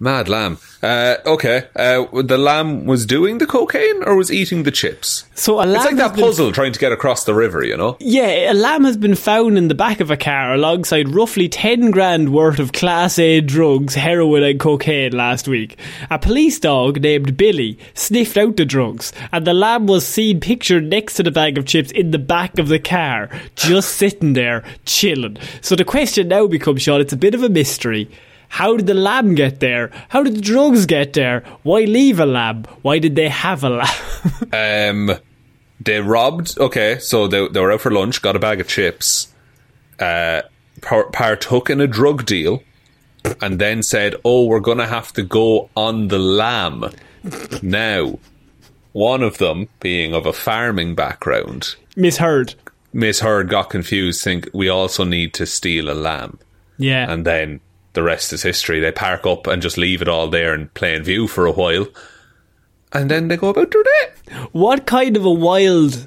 Mad lamb. Uh, okay. Uh, the lamb was doing the cocaine or was eating the chips? So a lamb It's like that been- puzzle trying to get across the river, you know? Yeah, a lamb has been found in the back of a car alongside roughly 10 grand worth of Class A drugs, heroin and cocaine last week. A police dog named Billy sniffed out the drugs, and the lamb was seen pictured next to the bag of chips in the back of the car, just sitting there, chilling. So the question now becomes, Sean, it's a bit of a mystery. How did the lab get there? How did the drugs get there? Why leave a lab? Why did they have a lab? Um, they robbed. Okay, so they, they were out for lunch, got a bag of chips, uh, par- partook in a drug deal, and then said, "Oh, we're gonna have to go on the lamb." now, one of them, being of a farming background, Misheard. misheard, got confused, think we also need to steal a lamb, Yeah. and then the rest is history. They park up and just leave it all there in plain view for a while. And then they go about their day. what kind of a wild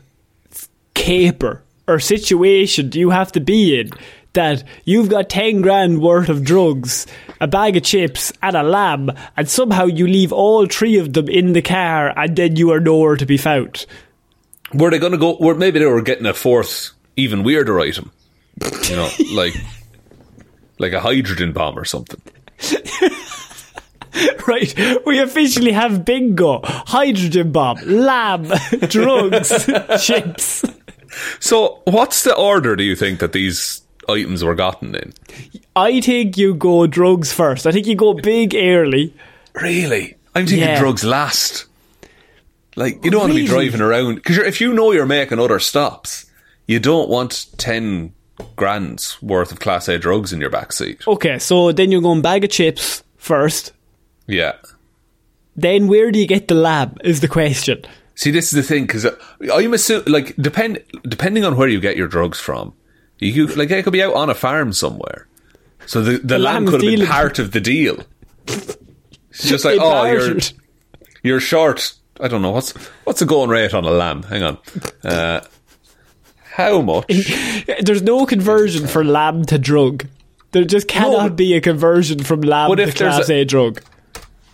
caper or situation do you have to be in that you've got 10 grand worth of drugs, a bag of chips, and a lamb, and somehow you leave all three of them in the car and then you are nowhere to be found? were they going to go? Or maybe they were getting a fourth, even weirder item. You know, like like a hydrogen bomb or something. right, we officially have bingo, hydrogen bomb, lamb, drugs, chips. So, what's the order do you think that these items were gotten in? I think you go drugs first. I think you go big early. Really? I'm thinking Yeah. drugs last. Like, you don't want to be driving around. Because if you know you're making other stops, you don't want 10 grand's worth of Class A drugs in your backseat. Okay, so then you're going bag of chips first. Yeah. Then where do you get the lab is the question. See, this is the thing, because I'm assuming, like, depend, depending on where you get your drugs from, you could, like, they could be out on a farm somewhere. So the, the, lamb could have been part of the deal. It's just like, oh, you're, you're short. I don't know what's what's the going rate on a lamb. Hang on, uh, how much? There's no conversion for lamb to drug. There just cannot but- be a conversion from lamb to if there's class a- A drug.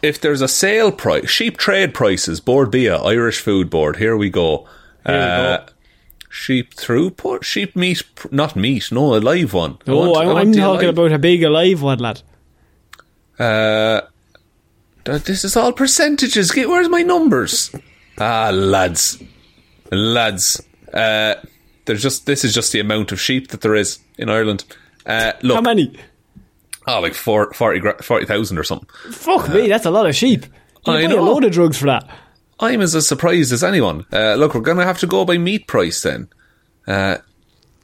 if there's a sale price, sheep trade prices, Bord Bia, Irish Food Board. Here we go. Here we Uh, go. Sheep throughput, sheep meat, not meat, no, a live one. I Oh, want- I I'm, I'm talking alive. about a big alive one, lad. Uh, this is all percentages. Where's my numbers? Ah, lads, lads. Uh, there's just this is just the amount of sheep that there is in Ireland. Uh, look, How many? oh, like four, 40 40,000 or something. Fuck me, that's a lot of sheep. You I buy know. a load of drugs for that. I'm as surprised as anyone. Uh, look, we're going to have to go by meat price then. Uh,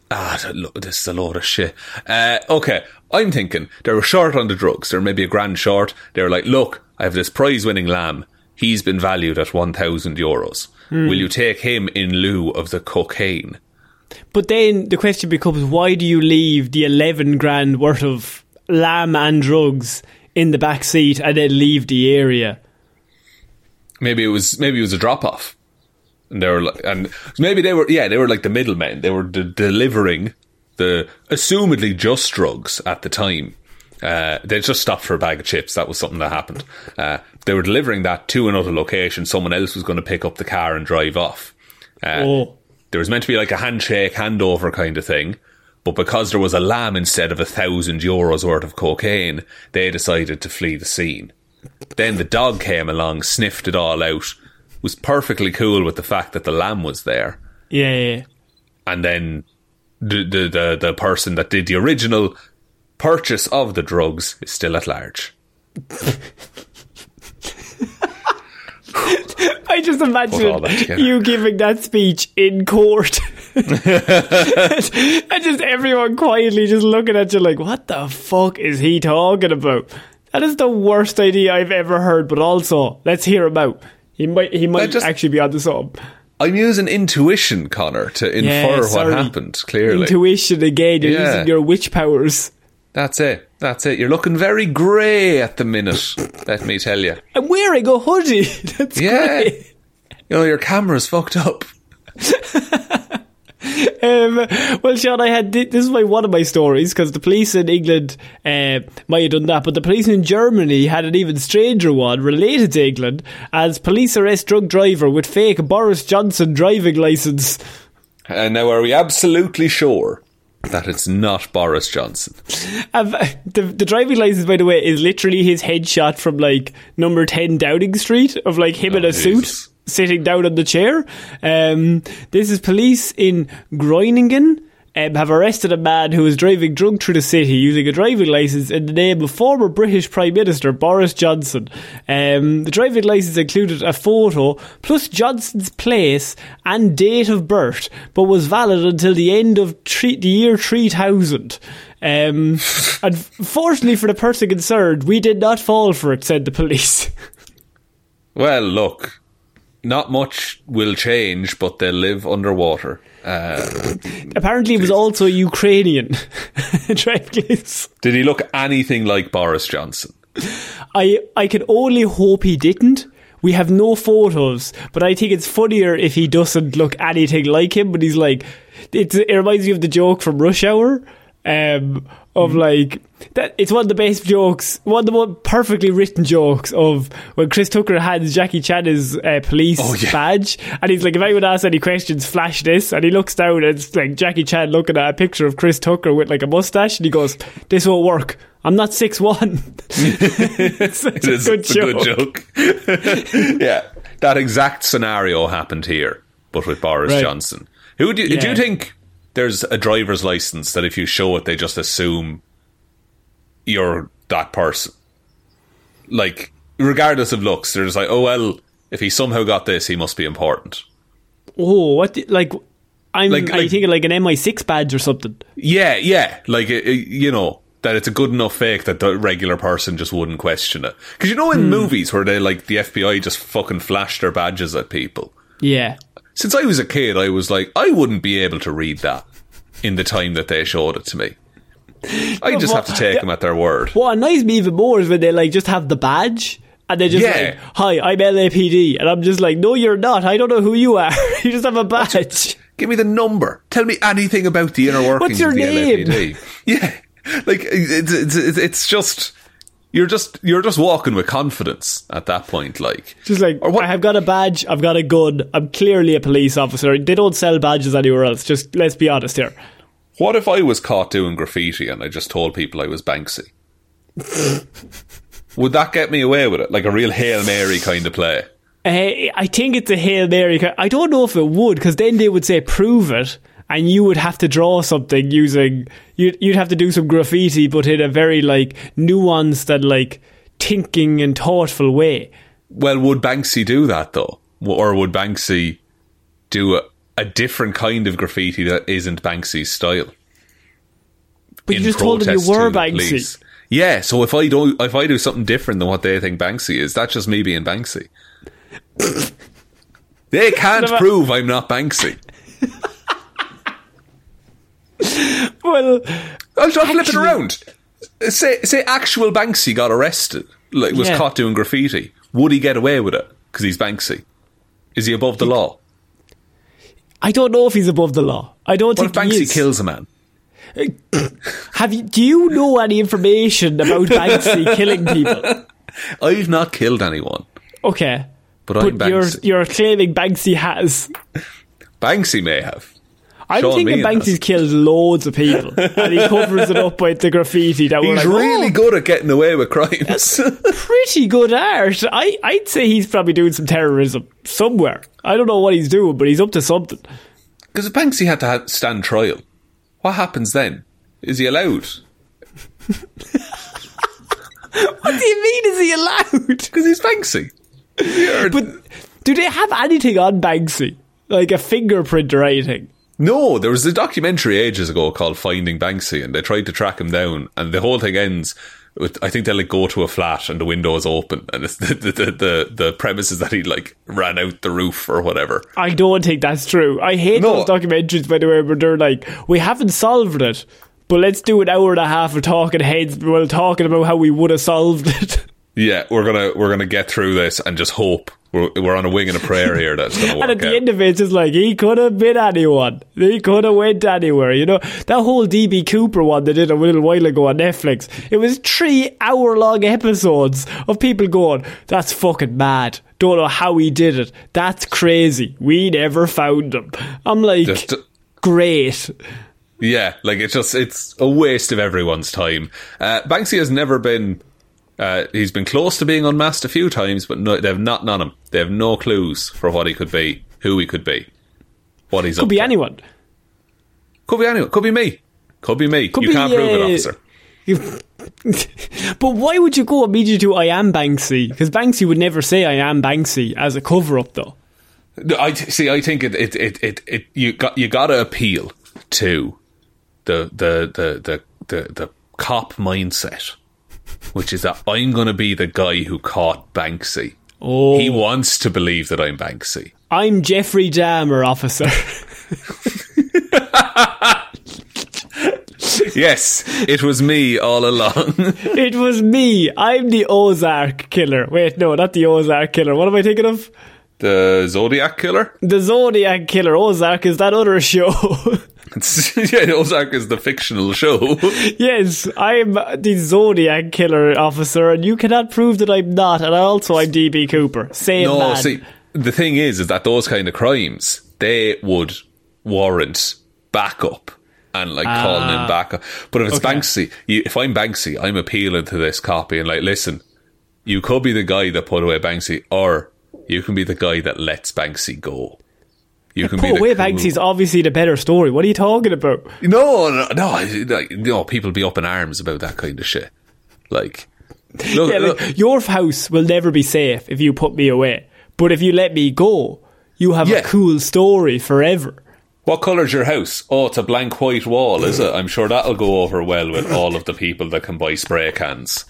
ah, look, this is a load of shit. Uh, okay, I'm thinking they were short on the drugs. They're maybe a grand short. They're like, look, I have this prize winning lamb. He's been valued at 1,000 euros. Will you take him in lieu of the cocaine? But then the question becomes why do you leave the 11 grand worth of lamb and drugs in the back seat and then leave the area? Maybe it was maybe it was a drop off, and they were like, and maybe they were yeah they were like the middlemen. They were de- delivering the assumedly just drugs at the time. Uh, they just stopped for a bag of chips. That was something that happened. Uh, they were delivering that to another location. Someone else was going to pick up the car and drive off. Uh, Oh. There was meant to be like a handshake, handover kind of thing. But because there was a lamb instead of a thousand euros worth of cocaine, they decided to flee the scene. Then the dog came along, sniffed it all out, was perfectly cool with the fact that the lamb was there. Yeah, yeah, yeah. And then the, the, the, the person that did the original purchase of the drugs is still at large. I just imagine that you giving that speech in court. and just everyone quietly just looking at you like, what the fuck is he talking about? That is the worst idea I've ever heard, but also, let's hear him out. He might he might just- actually be on the sub. I'm using intuition, Connor, to Yeah, infer what happened, clearly. Intuition again, you're Yeah. using your witch powers. That's it. That's it. You're looking very grey at the minute, let me tell you. I'm wearing a hoodie. That's Yeah. great. You know, your camera's fucked up. Um, well, Sean, I had this is my one of my stories because the police in England uh, might have done that, but the police in Germany had an even stranger one related to England as police arrest drug driver with fake Boris Johnson driving license. And now, are we absolutely sure that it's not Boris Johnson? Have- the, the driving license, by the way, is literally his headshot from like number ten Downing Street of like him in a Oh, Jesus. suit sitting down on the chair. Um, this is police in Groningen. Um, have arrested a man who was driving drunk through the city using a driving license in the name of former British Prime Minister Boris Johnson. Um, the driving license included a photo plus Johnson's place and date of birth, but was valid until the end of tre- the year 3000. Um, unfortunately for the person concerned, we did not fall for it, said the police. Well, look, not much will change, but they'll live underwater. Uh, Apparently, it was also Ukrainian did he look anything like Boris Johnson? I I can only hope he didn't. We have no photos, but I think it's funnier if he doesn't look anything like him. But he's like, it's, it reminds me of the joke from Rush Hour, um, of Mm-hmm. like that. It's one of the best jokes, one of the more perfectly written jokes of when Chris Tucker hands Jackie Chan his uh, police Oh, yeah. badge, and he's like, "If anyone asks any questions, flash this." And he looks down, and it's like Jackie Chan looking at a picture of Chris Tucker with like a mustache, and he goes, "This won't work. I'm not six one." it's It a good a joke. good joke. yeah, that exact scenario happened here, but with Boris Right. Johnson. Who do, do Yeah. you think there's a driver's license that if you show it, they just assume you're that person? Like, regardless of looks, they're just like, oh well, if he somehow got this, he must be important. Oh, what? The, like, I'm. Like- I like- think like an MI6 badge or something. Yeah, yeah, like it, it- you know that it's a good enough fake that the regular person just wouldn't question it. Because you know in hmm. movies where they like the FBI just fucking flash their badges at people. Yeah. Since I was a kid, I was like, I wouldn't be able to read that in the time that they showed it to me. I just have to take them at their word. What annoys me even more is when they like just have the badge and they're just Yeah. like, "Hi, I'm LAPD," and I'm just like, "No, you're not. I don't know who you are. you just have a badge." Give me the number. Tell me anything about the inner workings What's your of the name? LAPD. Yeah, like it's, it's it's it's just you're just you're just walking with confidence at that point. Like Just like, what- I have got a badge. I've got a gun. I'm clearly a police officer. They don't sell badges anywhere else. Just let's be honest here. What if I was caught doing graffiti and I just told people I was Banksy? Would that get me away with it? Like a real Hail Mary kind of play? Uh, I think it's a hail mary. I don't know if it would because then they would say prove it, and you would have to draw something using. You'd you'd have to do some graffiti, but in a very like nuanced and like thinking and thoughtful way. Well, would Banksy do that though? Or would Banksy do a, a different kind of graffiti that isn't Banksy's style? But you just told them you were Banksy. police? Yeah, so if I don't, if I do something different than what they think Banksy is, that's just me being Banksy. they can't prove I'm not Banksy. Well, I'll, I'll flip it around. Say, say, actual Banksy got arrested, like was Yeah. caught doing graffiti. Would he get away with it because he's Banksy? Is he above the law? I don't know if he's above the law. I don't What if think he Banksy kills a man? Have you? Do you know any information about Banksy killing people? I've not killed anyone, Okay, but, I'm but you're you're claiming Banksy has. Banksy may have. I'm Sean thinking Banksy's has. killed loads of people, and he covers it up with the graffiti that He's like, really "Oh, good at getting away with crimes. pretty good art. I I'd say he's probably doing some terrorism somewhere. I don't know what he's doing, but he's up to something. Because if Banksy had to ha- stand trial, what happens then? Is he allowed? What do you mean? Is he allowed? Because he's Banksy. You're- But do they have anything on Banksy, like a fingerprint or anything? No, there was a documentary ages ago called Finding Banksy, and they tried to track him down, and the whole thing ends with I think they like go to a flat and the window is open, and it's the the the, the, the premise is that he like ran out the roof or whatever. I don't think that's true. I hate No. those documentaries, by the way, where they're like, we haven't solved it, but let's do an hour and a half of talking heads while talking about how we would have solved it. Yeah, we're gonna we're gonna get through this and just hope we're we're on a wing and a prayer here that's gonna work and at the out. end of it, it's just like, he could have been anyone. He could have went anywhere, you know? That whole DB Cooper one they did a little while ago on Netflix, it was three hour long episodes of people going, that's fucking mad. Don't know how he did it. That's crazy. We never found him. I'm like, Just- great. Yeah, like it's just it's a waste of everyone's time. Uh, Banksy has never been. Uh, he's been close to being unmasked a few times, but no, they have not on him. They have no clues for what he could be, who he could be, what he's Could be to. anyone. Could be anyone. Could be me. Could be me. Could you be, can't prove it, uh, officer. but why would you go immediately to I am Banksy? Because Banksy would never say I am Banksy as a cover up, though. No, I see. I think it. It. It. It. it you got. You got to appeal to the the the the the, the cop mindset, which is that I'm going to be the guy who caught Banksy. Oh, He wants to believe that I'm Banksy. I'm Jeffrey Dahmer, officer. yes, it was me all along. it was me. I'm the Ozark killer. Wait, no, not the Ozark killer. What am I thinking of? The Zodiac Killer? The Zodiac Killer. Ozark is that other show. yeah, Ozark is the fictional show. yes, I'm the Zodiac Killer officer, and you cannot prove that I'm not. And also, I'm DB Cooper. Same no, man. see, the thing is, is that those kind of crimes, they would warrant backup and like calling in ah. backup. But if it's Okay. Banksy, you, if I'm Banksy, I'm appealing to this copy and like, listen, you could be the guy that put away Banksy, or you can be the guy that lets Banksy go. You can be the cool- Banksy's obviously the better story. What are you talking about? No, no, no, like, no. People be up in arms about that kind of shit. Like, look, Yeah, like, your house will never be safe if you put me away. But if you let me go, you have Yeah. a cool story forever. what colour's your house? Oh, it's a blank white wall, is it? I'm sure that'll go over well with all of the people that can buy spray cans.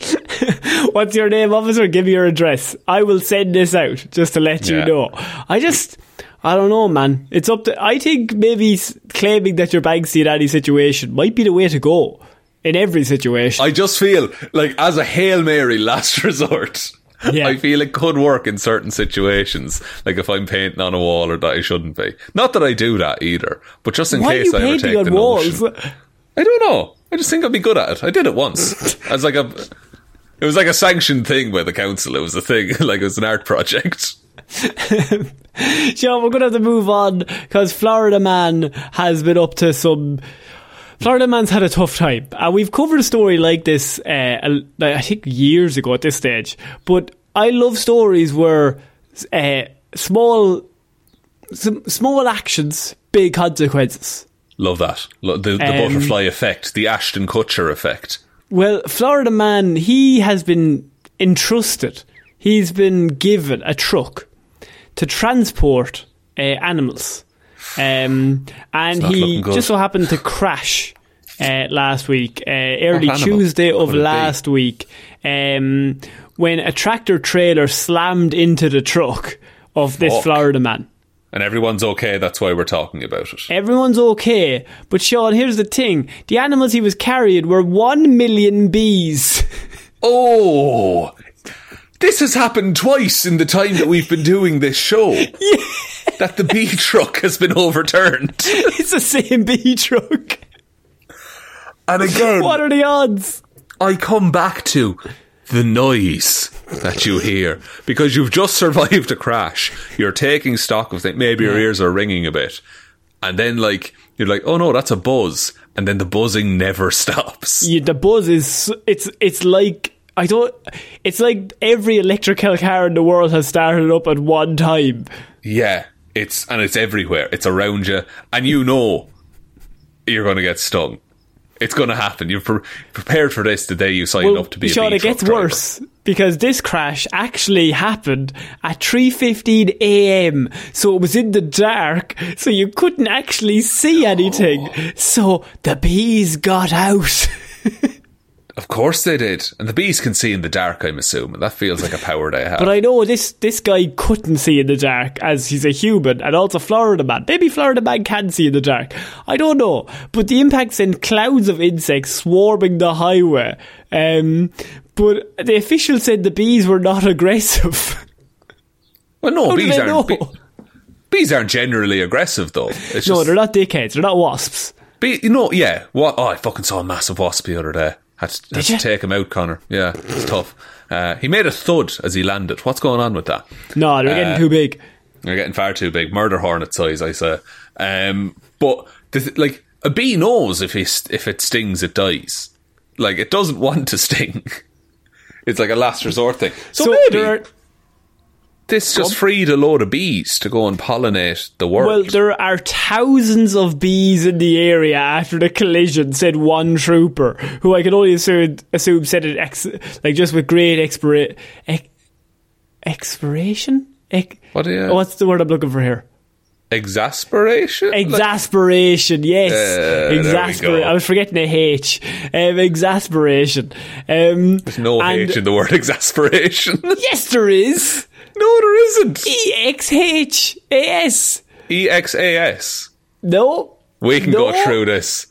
What's your name, officer? Give me your address. I will send this out just to let Yeah. you know. I just, I don't know, man. It's up to. I think maybe claiming that you're Banksy in any situation might be the way to go in every situation. I just feel like as a hail mary last resort. Yeah. I feel it could work in certain situations, like if I'm painting on a wall or that I shouldn't be. Not that I do that either, but just in Why are case you I ever take on the walls? notion. I don't know. I just think I'd be good at it. I did it once as like a. It was like a sanctioned thing by the council. It was a thing, like it was an art project. Sean, we're going to have to move on because Florida Man has been up to some. Florida Man's had a tough time. And we've covered a story like this, uh, I think years ago at this stage. But I love stories where uh, small, some small actions, big consequences. Love that. The, the Um, butterfly effect, the Ashton Kutcher effect. Well, Florida Man, he has been entrusted, he's been given a truck to transport uh, animals. Um, and he just so happened to crash uh, last week, uh, early Tuesday of it be? last week, um, when a tractor trailer slammed into the truck of this Fuck. Florida man. And everyone's okay, that's why we're talking about it. Everyone's okay, but Sean, here's the thing: the animals he was carrying were one million bees. Oh, this has happened twice in the time that we've been doing this show. That the bee truck has been overturned. it's the same bee truck. And again, What are the odds? I come back to the noise that you hear because you've just survived a crash. You're taking stock of things. Maybe your ears are ringing a bit. And then, like, you're like, oh no, that's a buzz. And then the buzzing never stops. Yeah, the buzz is it's it's like I don't. It's like every electrical car in the world has started up at one time. Yeah, it's and it's everywhere. It's around you, and you know you're going to get stung. It's going to happen. You're pre- prepared for this the day you sign Well, up to be Sean, a it gets driver. worse because this crash actually happened at 3:15 a.m. So it was in the dark, so you couldn't actually see anything. So the bees got out. Of course they did, and the bees can see in the dark. I'm assuming that feels like a power they have. But I know this this guy couldn't see in the dark as he's a human and also Florida man. Maybe Florida man can see in the dark. I don't know. But the impact sent clouds of insects swarming the highway. Um, but the official said the bees were not aggressive. well, no, How bees aren't. Be- bees aren't generally aggressive, though. It's no, just, they're not dickheads. They're not wasps. Be, you know, yeah. What? Oh, I fucking saw a massive wasp the other day. Had to, had to take him out, Connor. Yeah, it's tough. Uh, he made a thud as he landed. What's going on with that? No, they're getting Uh, too big. They're getting far too big. Murder hornet size, I say. Um, but the th- like a bee knows if he if it stings, it dies. Like it doesn't want to sting. It's like a last resort thing. So, maybe there are, this just freed a load of bees to go and pollinate the world. well, there are thousands of bees in the area after the collision, said one trooper, who I can only assume, assume said it ex, like just with great expira- ex, expiration? Ex, What you- What's the word I'm looking for here? Exasperation. Exasperation, yes. Exasperation. go. I was forgetting a H. Um, exasperation. Um, There's no H in the word exasperation. Yes, there is. No, there isn't. E X H A S. E X A S. No. We can No. go through this.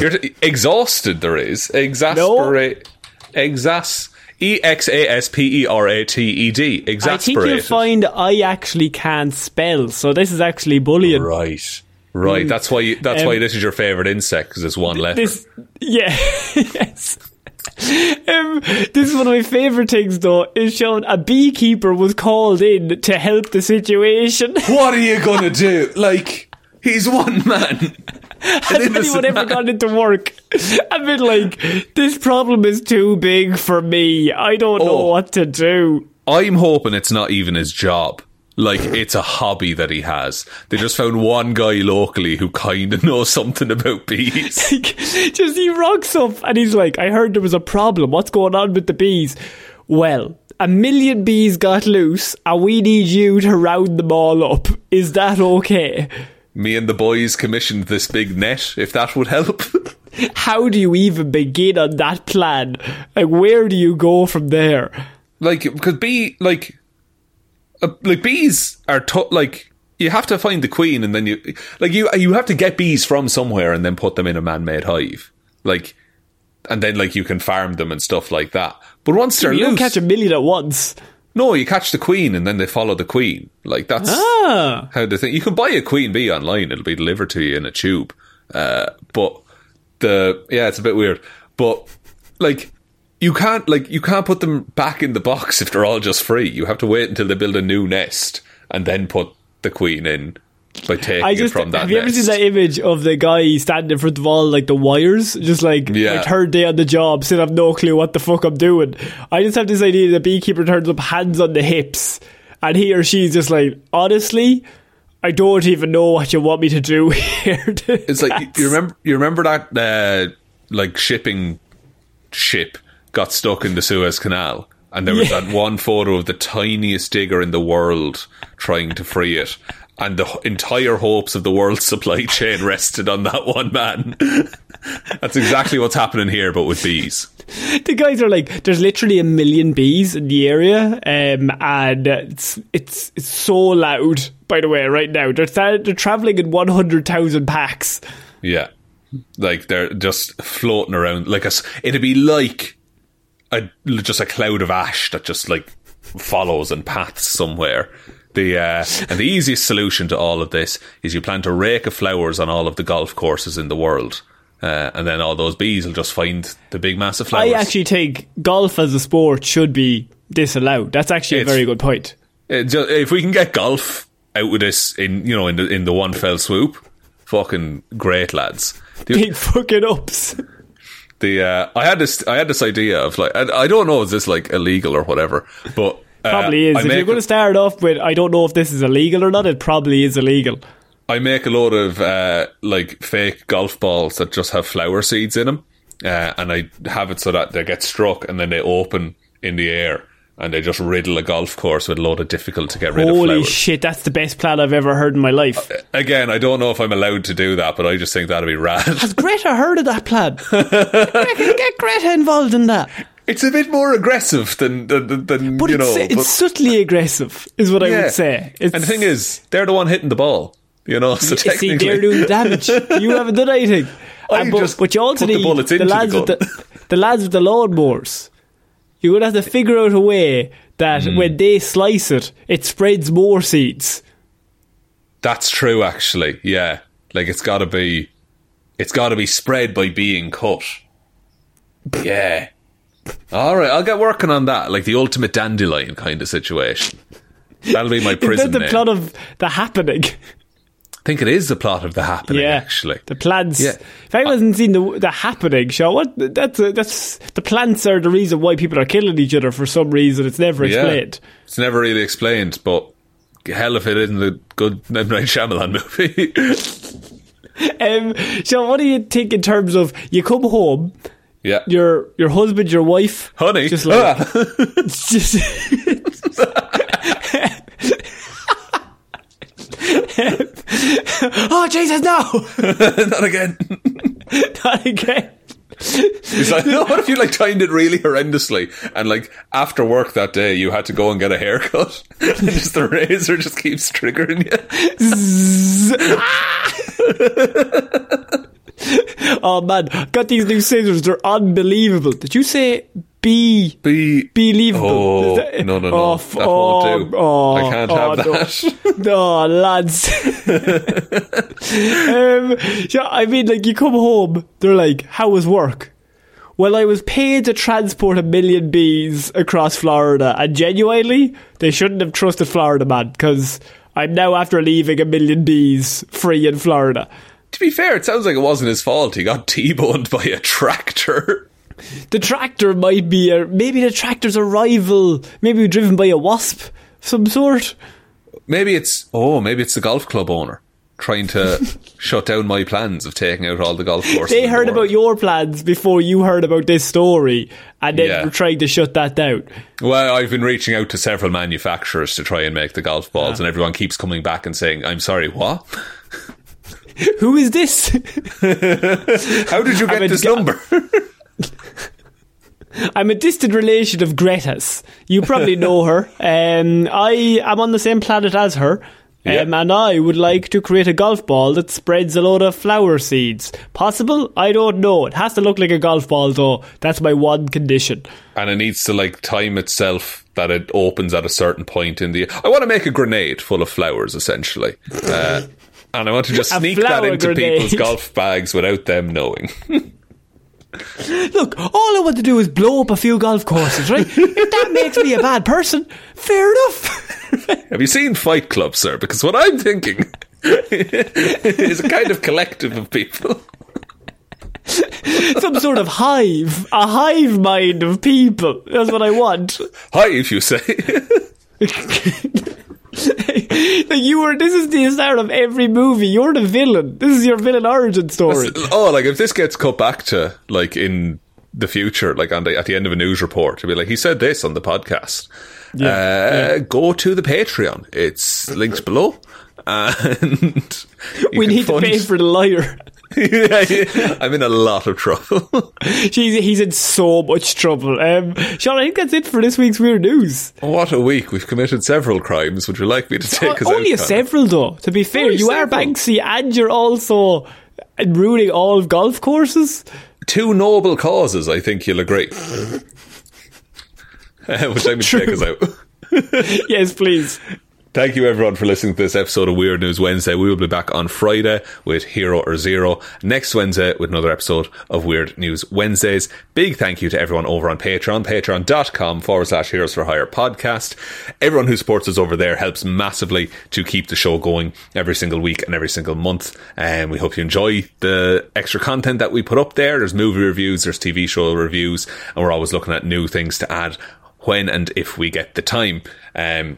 You're t- exhausted. There is exasperate. Exas. E X A S P E R A T E D. I think you'll find I actually can't spell, so this is actually bullying. Right. Right. That's why. You, that's Um, why this is your favorite insect because it's one letter. This, yeah, yes. Um, this is one of my favourite things, though. Is shown a beekeeper was called in to help the situation. what are you gonna do? Like he's one man. Has anyone ever gone into work and been like, "This problem is too big for me. I don't know Oh. what to do." I'm hoping it's not even his job. Like it's a hobby that he has. They just found one guy locally who kind of knows something about bees. Like, just he rocks up and he's like, I heard there was a problem. What's going on with the bees? Well, a million bees got loose and we need you to round them all up. Is that okay? Me and the boys commissioned this big net. If that would help. How do you even begin on that plan? Like, where do you go from there? like because bee like uh, like bees are to- like you have to find the queen and then you like you you have to get bees from somewhere and then put them in a man-made hive. Like and then like you can farm them and stuff like that. But once they're You don't catch a million at once. no you catch the queen and then they follow the queen. Like that's Ah. how the thing you can buy a queen bee online it'll be delivered to you in a tube. Uh, but the yeah it's a bit weird. But like you can't like you can't put them back in the box if they're all just free you have to wait until they build a new nest and then put the queen in by taking I just it from that have you ever seen that image of the guy standing in front of all like the wires, just like Yeah. my third day on the job, still have no clue what the fuck I'm doing. I just have this idea the beekeeper turns up hands on the hips, and he or she's just like, honestly, I don't even know what you want me to do here. It's like you- you remember you remember that uh, like shipping ship got stuck in the Suez Canal and there was Yeah. that one photo of the tiniest digger in the world trying to free it and the entire hopes of the world's supply chain rested on that one man. That's exactly what's happening here but with bees. the guys are like, there's literally a million bees in the area, um, and it's it's it's so loud. By the way, right now they're th- they're traveling in one hundred thousand packs. Yeah. Like they're just floating around like a it'd be like a just a cloud of ash that just like follows and paths somewhere. The uh, and the easiest solution to all of this is you plant a rake of flowers on all of the golf courses in the world, uh, and then all those bees will just find the big mass of flowers. I actually think golf as a sport should be disallowed. That's actually It's- a very good point. Uh, ju- if we can get golf out with this in you know in the in the one fell swoop, fucking great lads. Big fucking ups. the uh, I had this I had this idea of like I, I don't know is this like illegal or whatever, but uh, Probably is. I if you're going to start off with, I don't know if this is illegal or not, it probably is illegal. I make a lot of uh, like fake golf balls that just have flower seeds in them, uh, and I have it so that they get struck and then they open in the air and they just riddle a golf course with a load of difficult to get rid of flowers. Holy shit, that's the best plan I've ever heard in my life. Again, I don't know if I'm allowed to do that, but I just think that'd be rad. Has Greta heard of that plan? get, get Greta involved in that. it's a bit more aggressive than than, than But you know. it's but- subtly aggressive, is what I would say. It's, and the thing is, they're the one hitting the ball. You know, so see, technically, they're doing damage. You haven't done anything. I And but, just but you also put the the into the lads with the, the lads with the lawnmowers. You're going to have to figure out a way that Hmm. when they slice it, it spreads more seeds. That's true, actually. Yeah, like it's got to be, it's got to be spread by being cut. Yeah. All right, I'll get working on that, like the ultimate dandelion kind of situation. That'll be my Is prison that the name. plot of The Happening? I think it is the plot of the happening. yeah, actually. the plants. Yeah. If anyone hasn't seen the the happening show, what that's a, that's the plants are the reason why people are killing each other for some reason. It's never Yeah. explained. It's never really explained, but hell if it isn't a good M Night Shyamalan movie. Um, so, what do you think in terms of you come home, yeah. your your husband, your wife, Honey, just like ah. it's oh Jesus, no! not again. Not again. He's like, no, what if you like timed it really horrendously and like after work that day you had to go and get a haircut and just the razor just keeps triggering you. Ah! Oh man, got these new scissors. They're unbelievable. Did you say Be Be believable. Oh, that- no, no, no. Oh, That won't oh, do. oh, I can't oh, have no. that. No, lads. um, yeah, I mean, like, you come home, they're like, how was work? Well, I was paid to transport a million bees across Florida, and genuinely, they shouldn't have trusted Florida man, because I'm now after leaving a million bees free in Florida. to be fair, it sounds like it wasn't his fault. He got T-boned by a tractor. The tractor might be a, maybe the tractor's a rival, maybe driven by a wasp, of some sort. Maybe it's oh, maybe it's the golf club owner trying to shut down my plans of taking out all the golf courses. They in the heard about your plans before you heard about this story, and then Yeah. were trying to shut that down. Well, I've been reaching out to several manufacturers to try and make the golf balls, ah. and everyone keeps coming back and saying, "I'm sorry, what? Who is this? How did you get this ga- number?" I'm a distant relation of Greta's. You probably know her. Um, I am on the same planet as her. Um, and I would like to create a golf ball that spreads a load of flower seeds. Possible? I don't know. It has to look like a golf ball, though. That's my one condition. and it needs to like time itself that it opens at a certain point in the. I want to make a grenade full of flowers, essentially, uh, and I want to just sneak that into grenade. people's golf bags without them knowing. Look, all I want to do is blow up a few golf courses, right? if that makes me a bad person, fair enough. Have you seen Fight Club, sir? Because what I'm thinking is a kind of collective of people. Some sort of hive. A hive mind of people. That's what I want. Hive, you say. like you were this is the start of every movie. You're the villain. This is your villain origin story. oh, like if this gets cut back to like in the future, like on the, at the end of a news report, to be like, he said this on the podcast. uh, Go to the Patreon. It's linked below. And we need to pay for the lawyer. I'm in a lot of trouble. He's he's in so much trouble. Um, Shaun, I think that's it for this week's weird news. what a week. We've committed several crimes. Would you like me to take us O- only several though. To be fair, Only you are. Banksy, and you're also ruining all golf courses. Two noble causes, I think you'll agree. You like me to take us out? yes, please. Thank you everyone for listening to this episode of Weird News Wednesday. We will be back on Friday with Hero or Zero. Next Wednesday with another episode of Weird News Wednesdays. Big thank you to everyone over on Patreon, patreon.com forward slash Heroes for Hire podcast. Everyone who supports us over there helps massively to keep the show going every single week and every single month. And we hope you enjoy the extra content that we put up there. There's movie reviews, there's TV show reviews, and we're always looking at new things to add when and if we get the time. Um,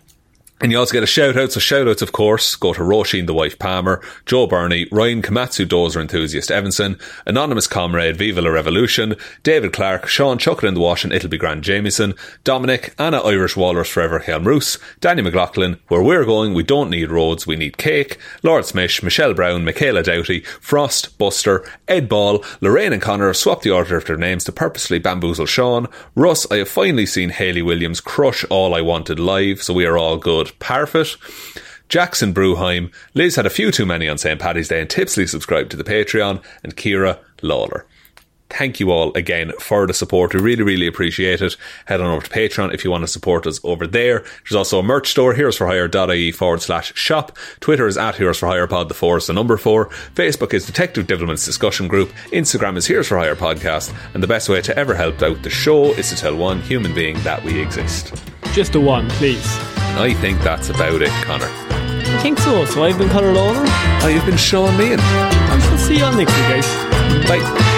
and you also get a shout out. So shout outs, of course, go to Roisin the Wife Palmer, Joe Bernie, Ryan Komatsu Dozer Enthusiast Evanson, Anonymous Comrade Viva la Revolution, David Clarke, Shaun Chucker in the Wash and It'll Be Grand Jamieson, Dominic, Anna Irish Walrus Forever Hjelmroos, Danny McLaughlin, Where We're Going, We Don't Need Roads, We Need Cake, Lordsmish, Michelle Browne, Michaela Doughty, Frost, Buster, Ed Ball, Lorraine and Conor swap the order of their names to purposely bamboozle Sean, Russ, I have finally seen Hayley Williams crush All I Wanted live, so we are all good. Parfitt, Jackson Brueheim, Liz had a few too many on St. Paddy's Day and tipsily subscribed to the Patreon, and Ciara Lawler. Thank you all again for the support. We really, really appreciate it. Head on over to Patreon if you want to support us over there. There's also a merch store, heroesforhire.ie forward slash shop. Twitter is at Heroes for Hire Pod, the four is the number four. Facebook is Detective Divilment's discussion group. Instagram is Heroes for Hire Podcast. And the best way to ever help out the show is to tell one human being that we exist. Just a one, please. And I think that's about it, Conor. I think so. So I've been Conor Lawler. Oh, you've been Shaun Meighan. I shall see you all next week, guys. Bye.